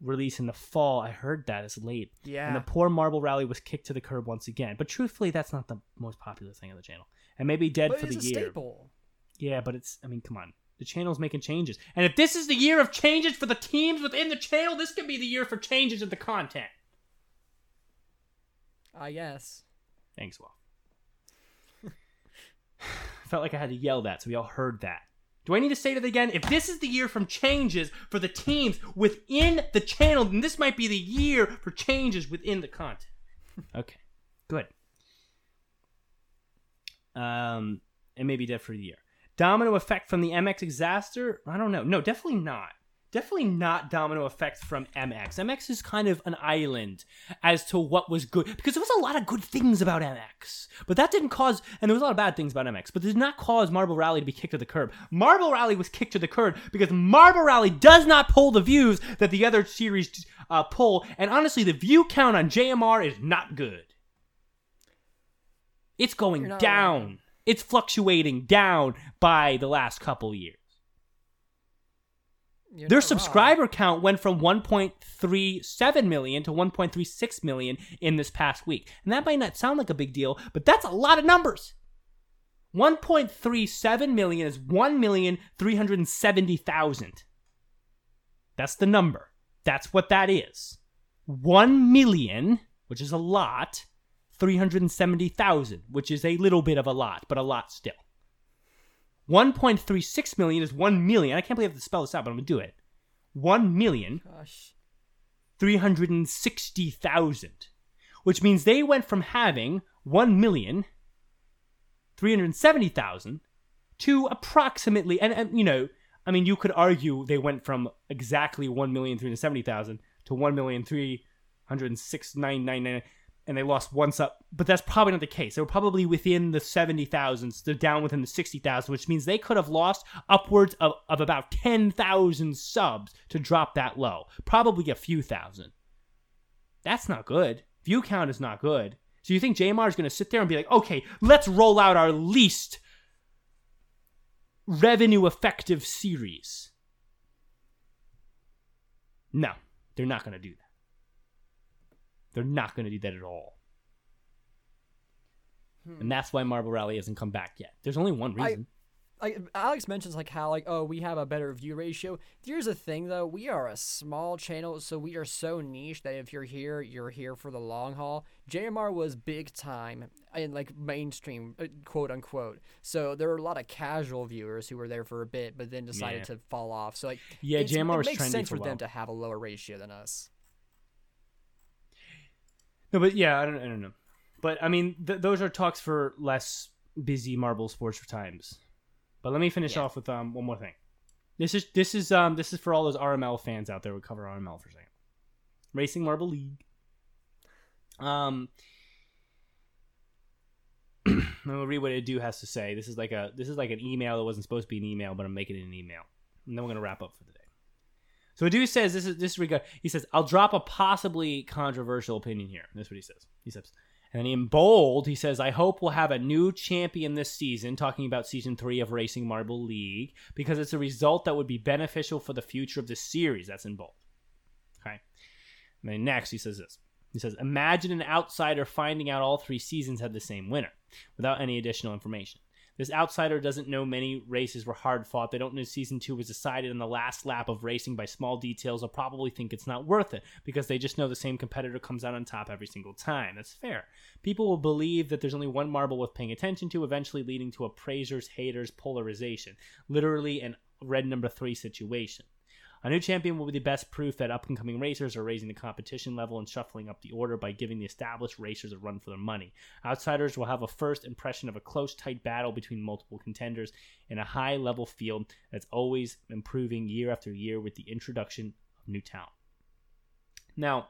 release in the fall. I heard that it's late. Yeah. And the poor Marble Rally was kicked to the curb once again. But truthfully, that's not the most popular thing on the channel. And maybe dead but for the a year. staple. Yeah, but it's, I mean, come on. The channel's making changes. And if this is the year of changes for the teams within the channel, this could be the year for changes in the content. Ah, I guess. Thanks, Will. I felt like I had to yell that, so we all heard that. Do I need to say it again? If this is the year from changes for the teams within the channel, then this might be the year for changes within the content. Okay, good. Um, and maybe dead for the year. Domino effect from the MX disaster? I don't know. No, definitely not. Definitely not domino effect from MX. MX is kind of an island as to what was good because there was a lot of good things about MX, but that didn't cause, and there was a lot of bad things about MX, but it did not cause Marble Rally to be kicked to the curb. Marble Rally was kicked to the curb because Marble Rally does not pull the views that the other series uh, pull, and honestly, the view count on JMR is not good. It's going down. wrong. It's fluctuating down by the last couple years. You're Their not wrong. subscriber count went from 1.37 million to 1.36 million in this past week. And that might not sound like a big deal, but that's a lot of numbers. 1.37 million is 1,370,000. That's the number. That's what that is. 1 million, which is a lot, 370,000, which is a little bit of a lot, but a lot still. 1.36 million is 1 million. I can't believe I have to spell this out, but I'm going to do it. 1 million Gosh. 360,000, which means they went from having 1 million 370,000 to approximately, and, and you know, I mean, you could argue they went from exactly 1,370,000 to 1,306,999, and they lost one sub, but that's probably not the case. They were probably within the 70,000s, they're down within the 60,000, which means they could have lost upwards of, of about 10,000 subs to drop that low. Probably a few thousand. That's not good. View count is not good. So you think JMR is going to sit there and be like, okay, let's roll out our least revenue effective series? No, they're not going to do that. They're not going to do that at all. And that's why Marble Rally hasn't come back yet. There's only one I- reason. Alex mentions like how like oh we have a better view ratio. Here's the thing though, we are a small channel, so we are so niche that if you're here, you're here for the long haul. JMR was big time and like mainstream, uh, quote unquote. So there were a lot of casual viewers who were there for a bit, but then decided Yeah. to fall off. So like Yeah, JMR it was makes sense for them to have a lower ratio than us. No, but yeah, I don't, I don't know. But I mean, th- those are talks for less busy marble sports times. But let me finish Yeah. off with um one more thing. This is this is um this is for all those RML fans out there. We cover RML for a second. Racing Marble League. Um, I'm gonna read what Edu has to say. This is like a this is like an email that wasn't supposed to be an email, but I'm making it an email, and then we're gonna wrap up for day. So Edu says this is this is regard. He says I'll drop a possibly controversial opinion here. That's what he says. He says, and then in bold he says I hope we'll have a new champion this season. Talking about season three of Racing Marble League because it's a result that would be beneficial for the future of the series. That's in bold. Okay. And then next he says this. He says, Imagine an outsider finding out all three seasons had the same winner without any additional information. This outsider doesn't know many races were hard fought. They don't know season two was decided in the last lap of racing by small details. They'll probably think it's not worth it because they just know the same competitor comes out on top every single time. That's fair. People will believe that there's only one marble worth paying attention to, eventually leading to appraisers, haters polarization. Literally an red number three situation. A new champion will be the best proof that up and coming racers are raising the competition level and shuffling up the order by giving the established racers a run for their money. Outsiders will have a first impression of a close, tight battle between multiple contenders in a high level field that's always improving year after year with the introduction of new talent. Now,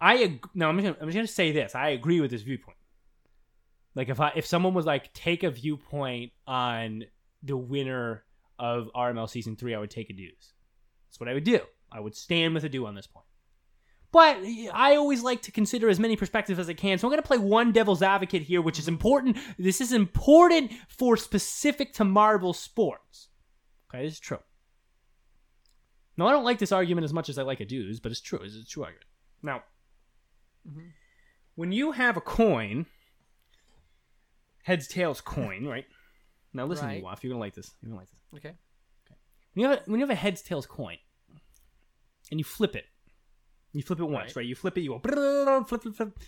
I ag- now I'm just gonna, I'm gonna say this. I agree with this viewpoint. Like if I if someone was like take a viewpoint on the winner of RML season three, I would take a dues. That's what I would do. I would stand with a do on this point. But I always like to consider as many perspectives as I can. So I'm going to play one devil's advocate here, which is important. This is important for specific to marble sports. Okay, this is true. Now, I don't like this argument as much as I like a dues, but it's true. It's a true argument. Now, Mhm. when you have a coin, heads tails coin, right? Now listen, Right. to Waff, you're gonna like this. You're gonna like this. Okay. When you have a, when you have a heads tails coin, and you flip it, you flip it once, Right. right? You flip it, you go flip, flip, flip,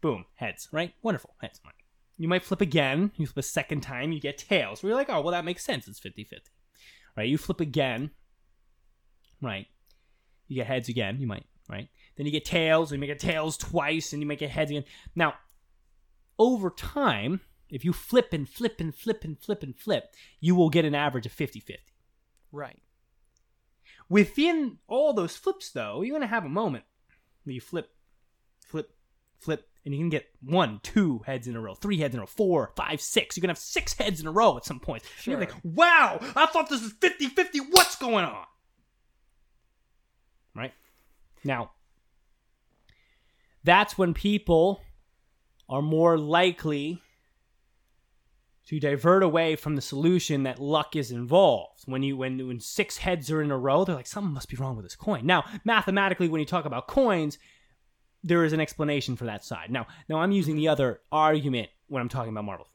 boom, heads, right? Wonderful, heads. Right. You might flip again. You flip a second time, you get tails. We're like, oh, well, that makes sense. It's 50-50. right? You flip again, right? You get heads again. You might, right? Then you get tails, and you make it tails twice, and you make it heads again. Now, over time, if you flip and flip and flip and flip and flip, you will get an average of 50-50. Right. Within all those flips, though, you're going to have a moment where you flip, flip, flip, and you can get one, two heads in a row, three heads in a row, four, five, six. You're going to have six heads in a row at some point. And You're like, wow, I thought this was 50 50. What's going on? Right? Now, that's when people are more likely to divert away from the solution that luck is involved. When you when when six heads are in a row, they're like something must be wrong with this coin. Now, mathematically, when you talk about coins, there is an explanation for that side. Now, now I'm using the other argument when I'm talking about marble.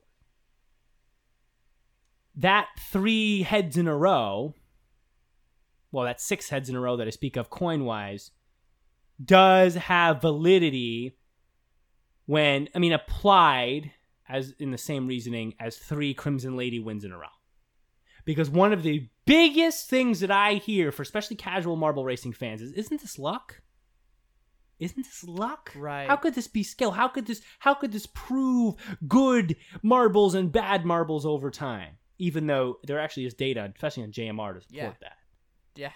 That three heads in a row, well, that's six heads in a row that I speak of coin wise, does have validity when I mean applied as in the same reasoning as three Crimson Lady wins in a row. Because one of the biggest things that I hear for especially casual marble racing fans is isn't this luck? Isn't this luck? Right. How could this be skill? How could this how could this prove good marbles and bad marbles over time? Even though there actually is data, especially on JMR to support Yeah. that. Yeah.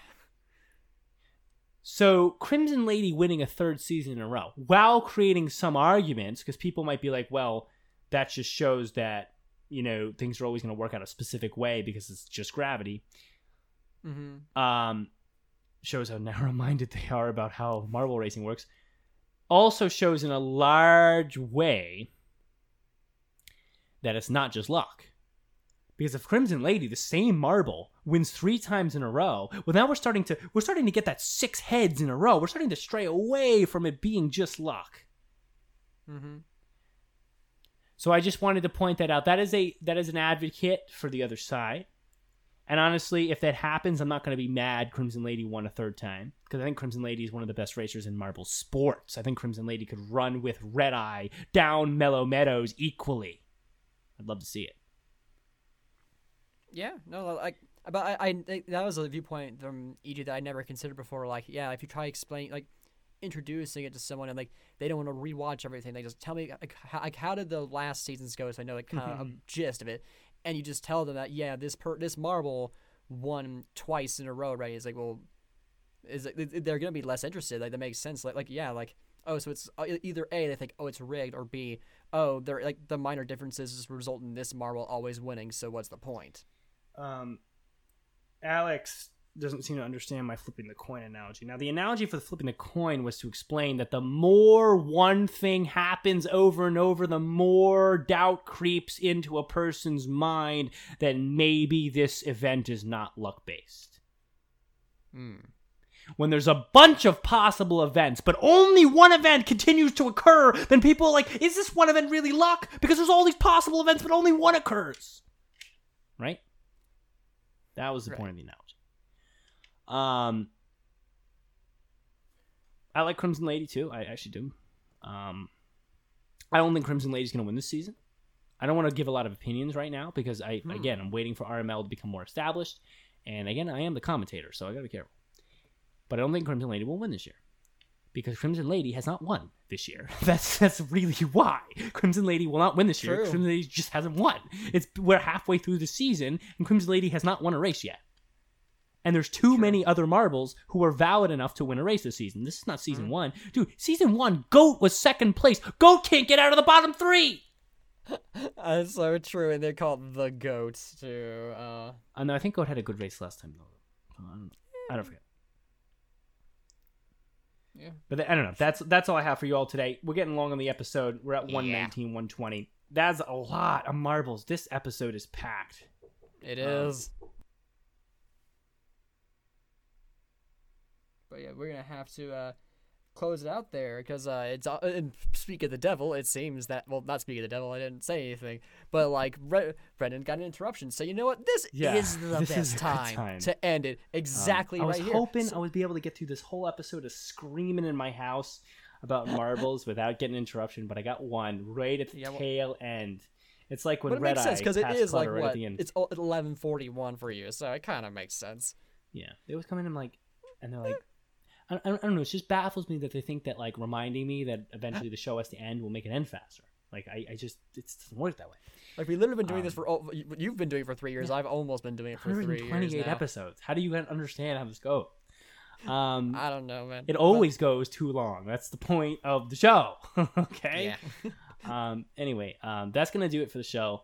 So Crimson Lady winning a third season in a row, while creating some arguments, because people might be like, well, that just shows that you know things are always going to work out a specific way because it's just gravity. Mm-hmm. Um, shows how narrow-minded they are about how marble racing works. Also shows in a large way that it's not just luck. Because if Crimson Lady, the same marble, wins three times in a row, well now we're starting to we're starting to get that six heads in a row. We're starting to stray away from it being just luck. Mm-hmm. So I just wanted to point that out. That is a that is an advocate for the other side. And honestly, if that happens, I'm not going to be mad Crimson Lady won a third time because I think Crimson Lady is one of the best racers in marble sports. I think Crimson Lady could run with Red Eye down Mellow Meadows equally. I'd love to see it. Yeah, no, like, but I, I that was a viewpoint from EG that I never considered before. Like, yeah, if you try explain, like, introducing it to someone and like they don't want to rewatch everything, they just tell me like how, like how did the last seasons go, so I know like kind of a gist of it, and you just tell them that yeah, this per this marble won twice in a row, right? It's like well, is it, they're gonna be less interested. Like that makes sense. Like like yeah, like oh, so it's uh, either a they think oh it's rigged or b oh they're like the minor differences just result in this marble always winning. So what's the point? um, Alex doesn't seem to understand my flipping the coin analogy. Now, the analogy for the flipping the coin was to explain that the more one thing happens over and over, the more doubt creeps into a person's mind that maybe this event is not luck based. Hmm. When there's a bunch of possible events, but only one event continues to occur, then people are like, is this one event really luck? Because there's all these possible events, but only one occurs. Right? That was the Right. point of the analogy. Um, I like Crimson Lady too. I actually do. Um, I don't think Crimson Lady's going to win this season. I don't want to give a lot of opinions right now because I Hmm. again I'm waiting for RML to become more established, and again I am the commentator, so I got to be careful. But I don't think Crimson Lady will win this year because Crimson Lady has not won this year. That's that's really why Crimson Lady will not win this year. Crimson Lady just hasn't won. It's we're halfway through the season, and Crimson Lady has not won a race yet. And there's too many other marbles who are valid enough to win a race this season. This is not season Mm-hmm. one, dude. Season one, Goat was second place. Goat can't get out of the bottom three. That's so true, and they're called the goats too. Uh, I know. I think Goat had a good race last time though. I don't, I don't forget. Yeah. But th- I don't know. That's that's all I have for you all today. We're getting long on the episode. We're at 119, 120. That's a lot of marbles. This episode is packed. it Um, is. But yeah, we're gonna have to uh, close it out there because uh, it's uh, and speak of the devil. It seems that well, not speak of the devil. I didn't say anything, but like Bre- Brendan got an interruption. So you know what? This Yeah, is the this best is time, time. to end it exactly Um, I was here. hoping So- I would be able to get through this whole episode of screaming in my house about marbles without getting an interruption, but I got one right at the Yeah, well- tail end. It's like when but it Red makes sense because it is like right what at the end. it's eleven forty one for you, so it kind of makes sense. Yeah, they always come in and like, and they're like, I, I, don't, know. It just baffles me that they think that like reminding me that eventually the show has to end will make it end faster. Like I, I just it doesn't work that way. Like we literally been doing Um, this for oh, you- you've been doing it for three years. I've almost been doing it for three years 128 now. episodes. How do you understand how this goes? Um, I don't know, man. it But- always goes too long. That's the point of the show. okay. yeah. um, anyway, um, that's gonna do it for the show.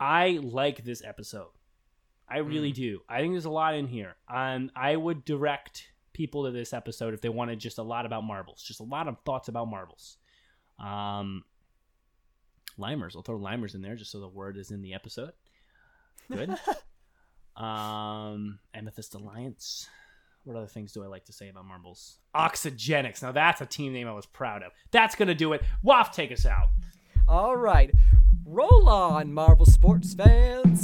I like this episode. I really do. I think there's a lot in here. Um, I would direct people to this episode if they wanted just a lot about marbles, just a lot of thoughts about marbles. Um, limers. I'll throw limers in there just so the word is in the episode. Good. um, Amethyst Alliance. What other things do I like to say about marbles? Oxygenics. Now that's a team name I was proud of. That's gonna do it. Waff, take us out. All right, roll on, Marble sports fans.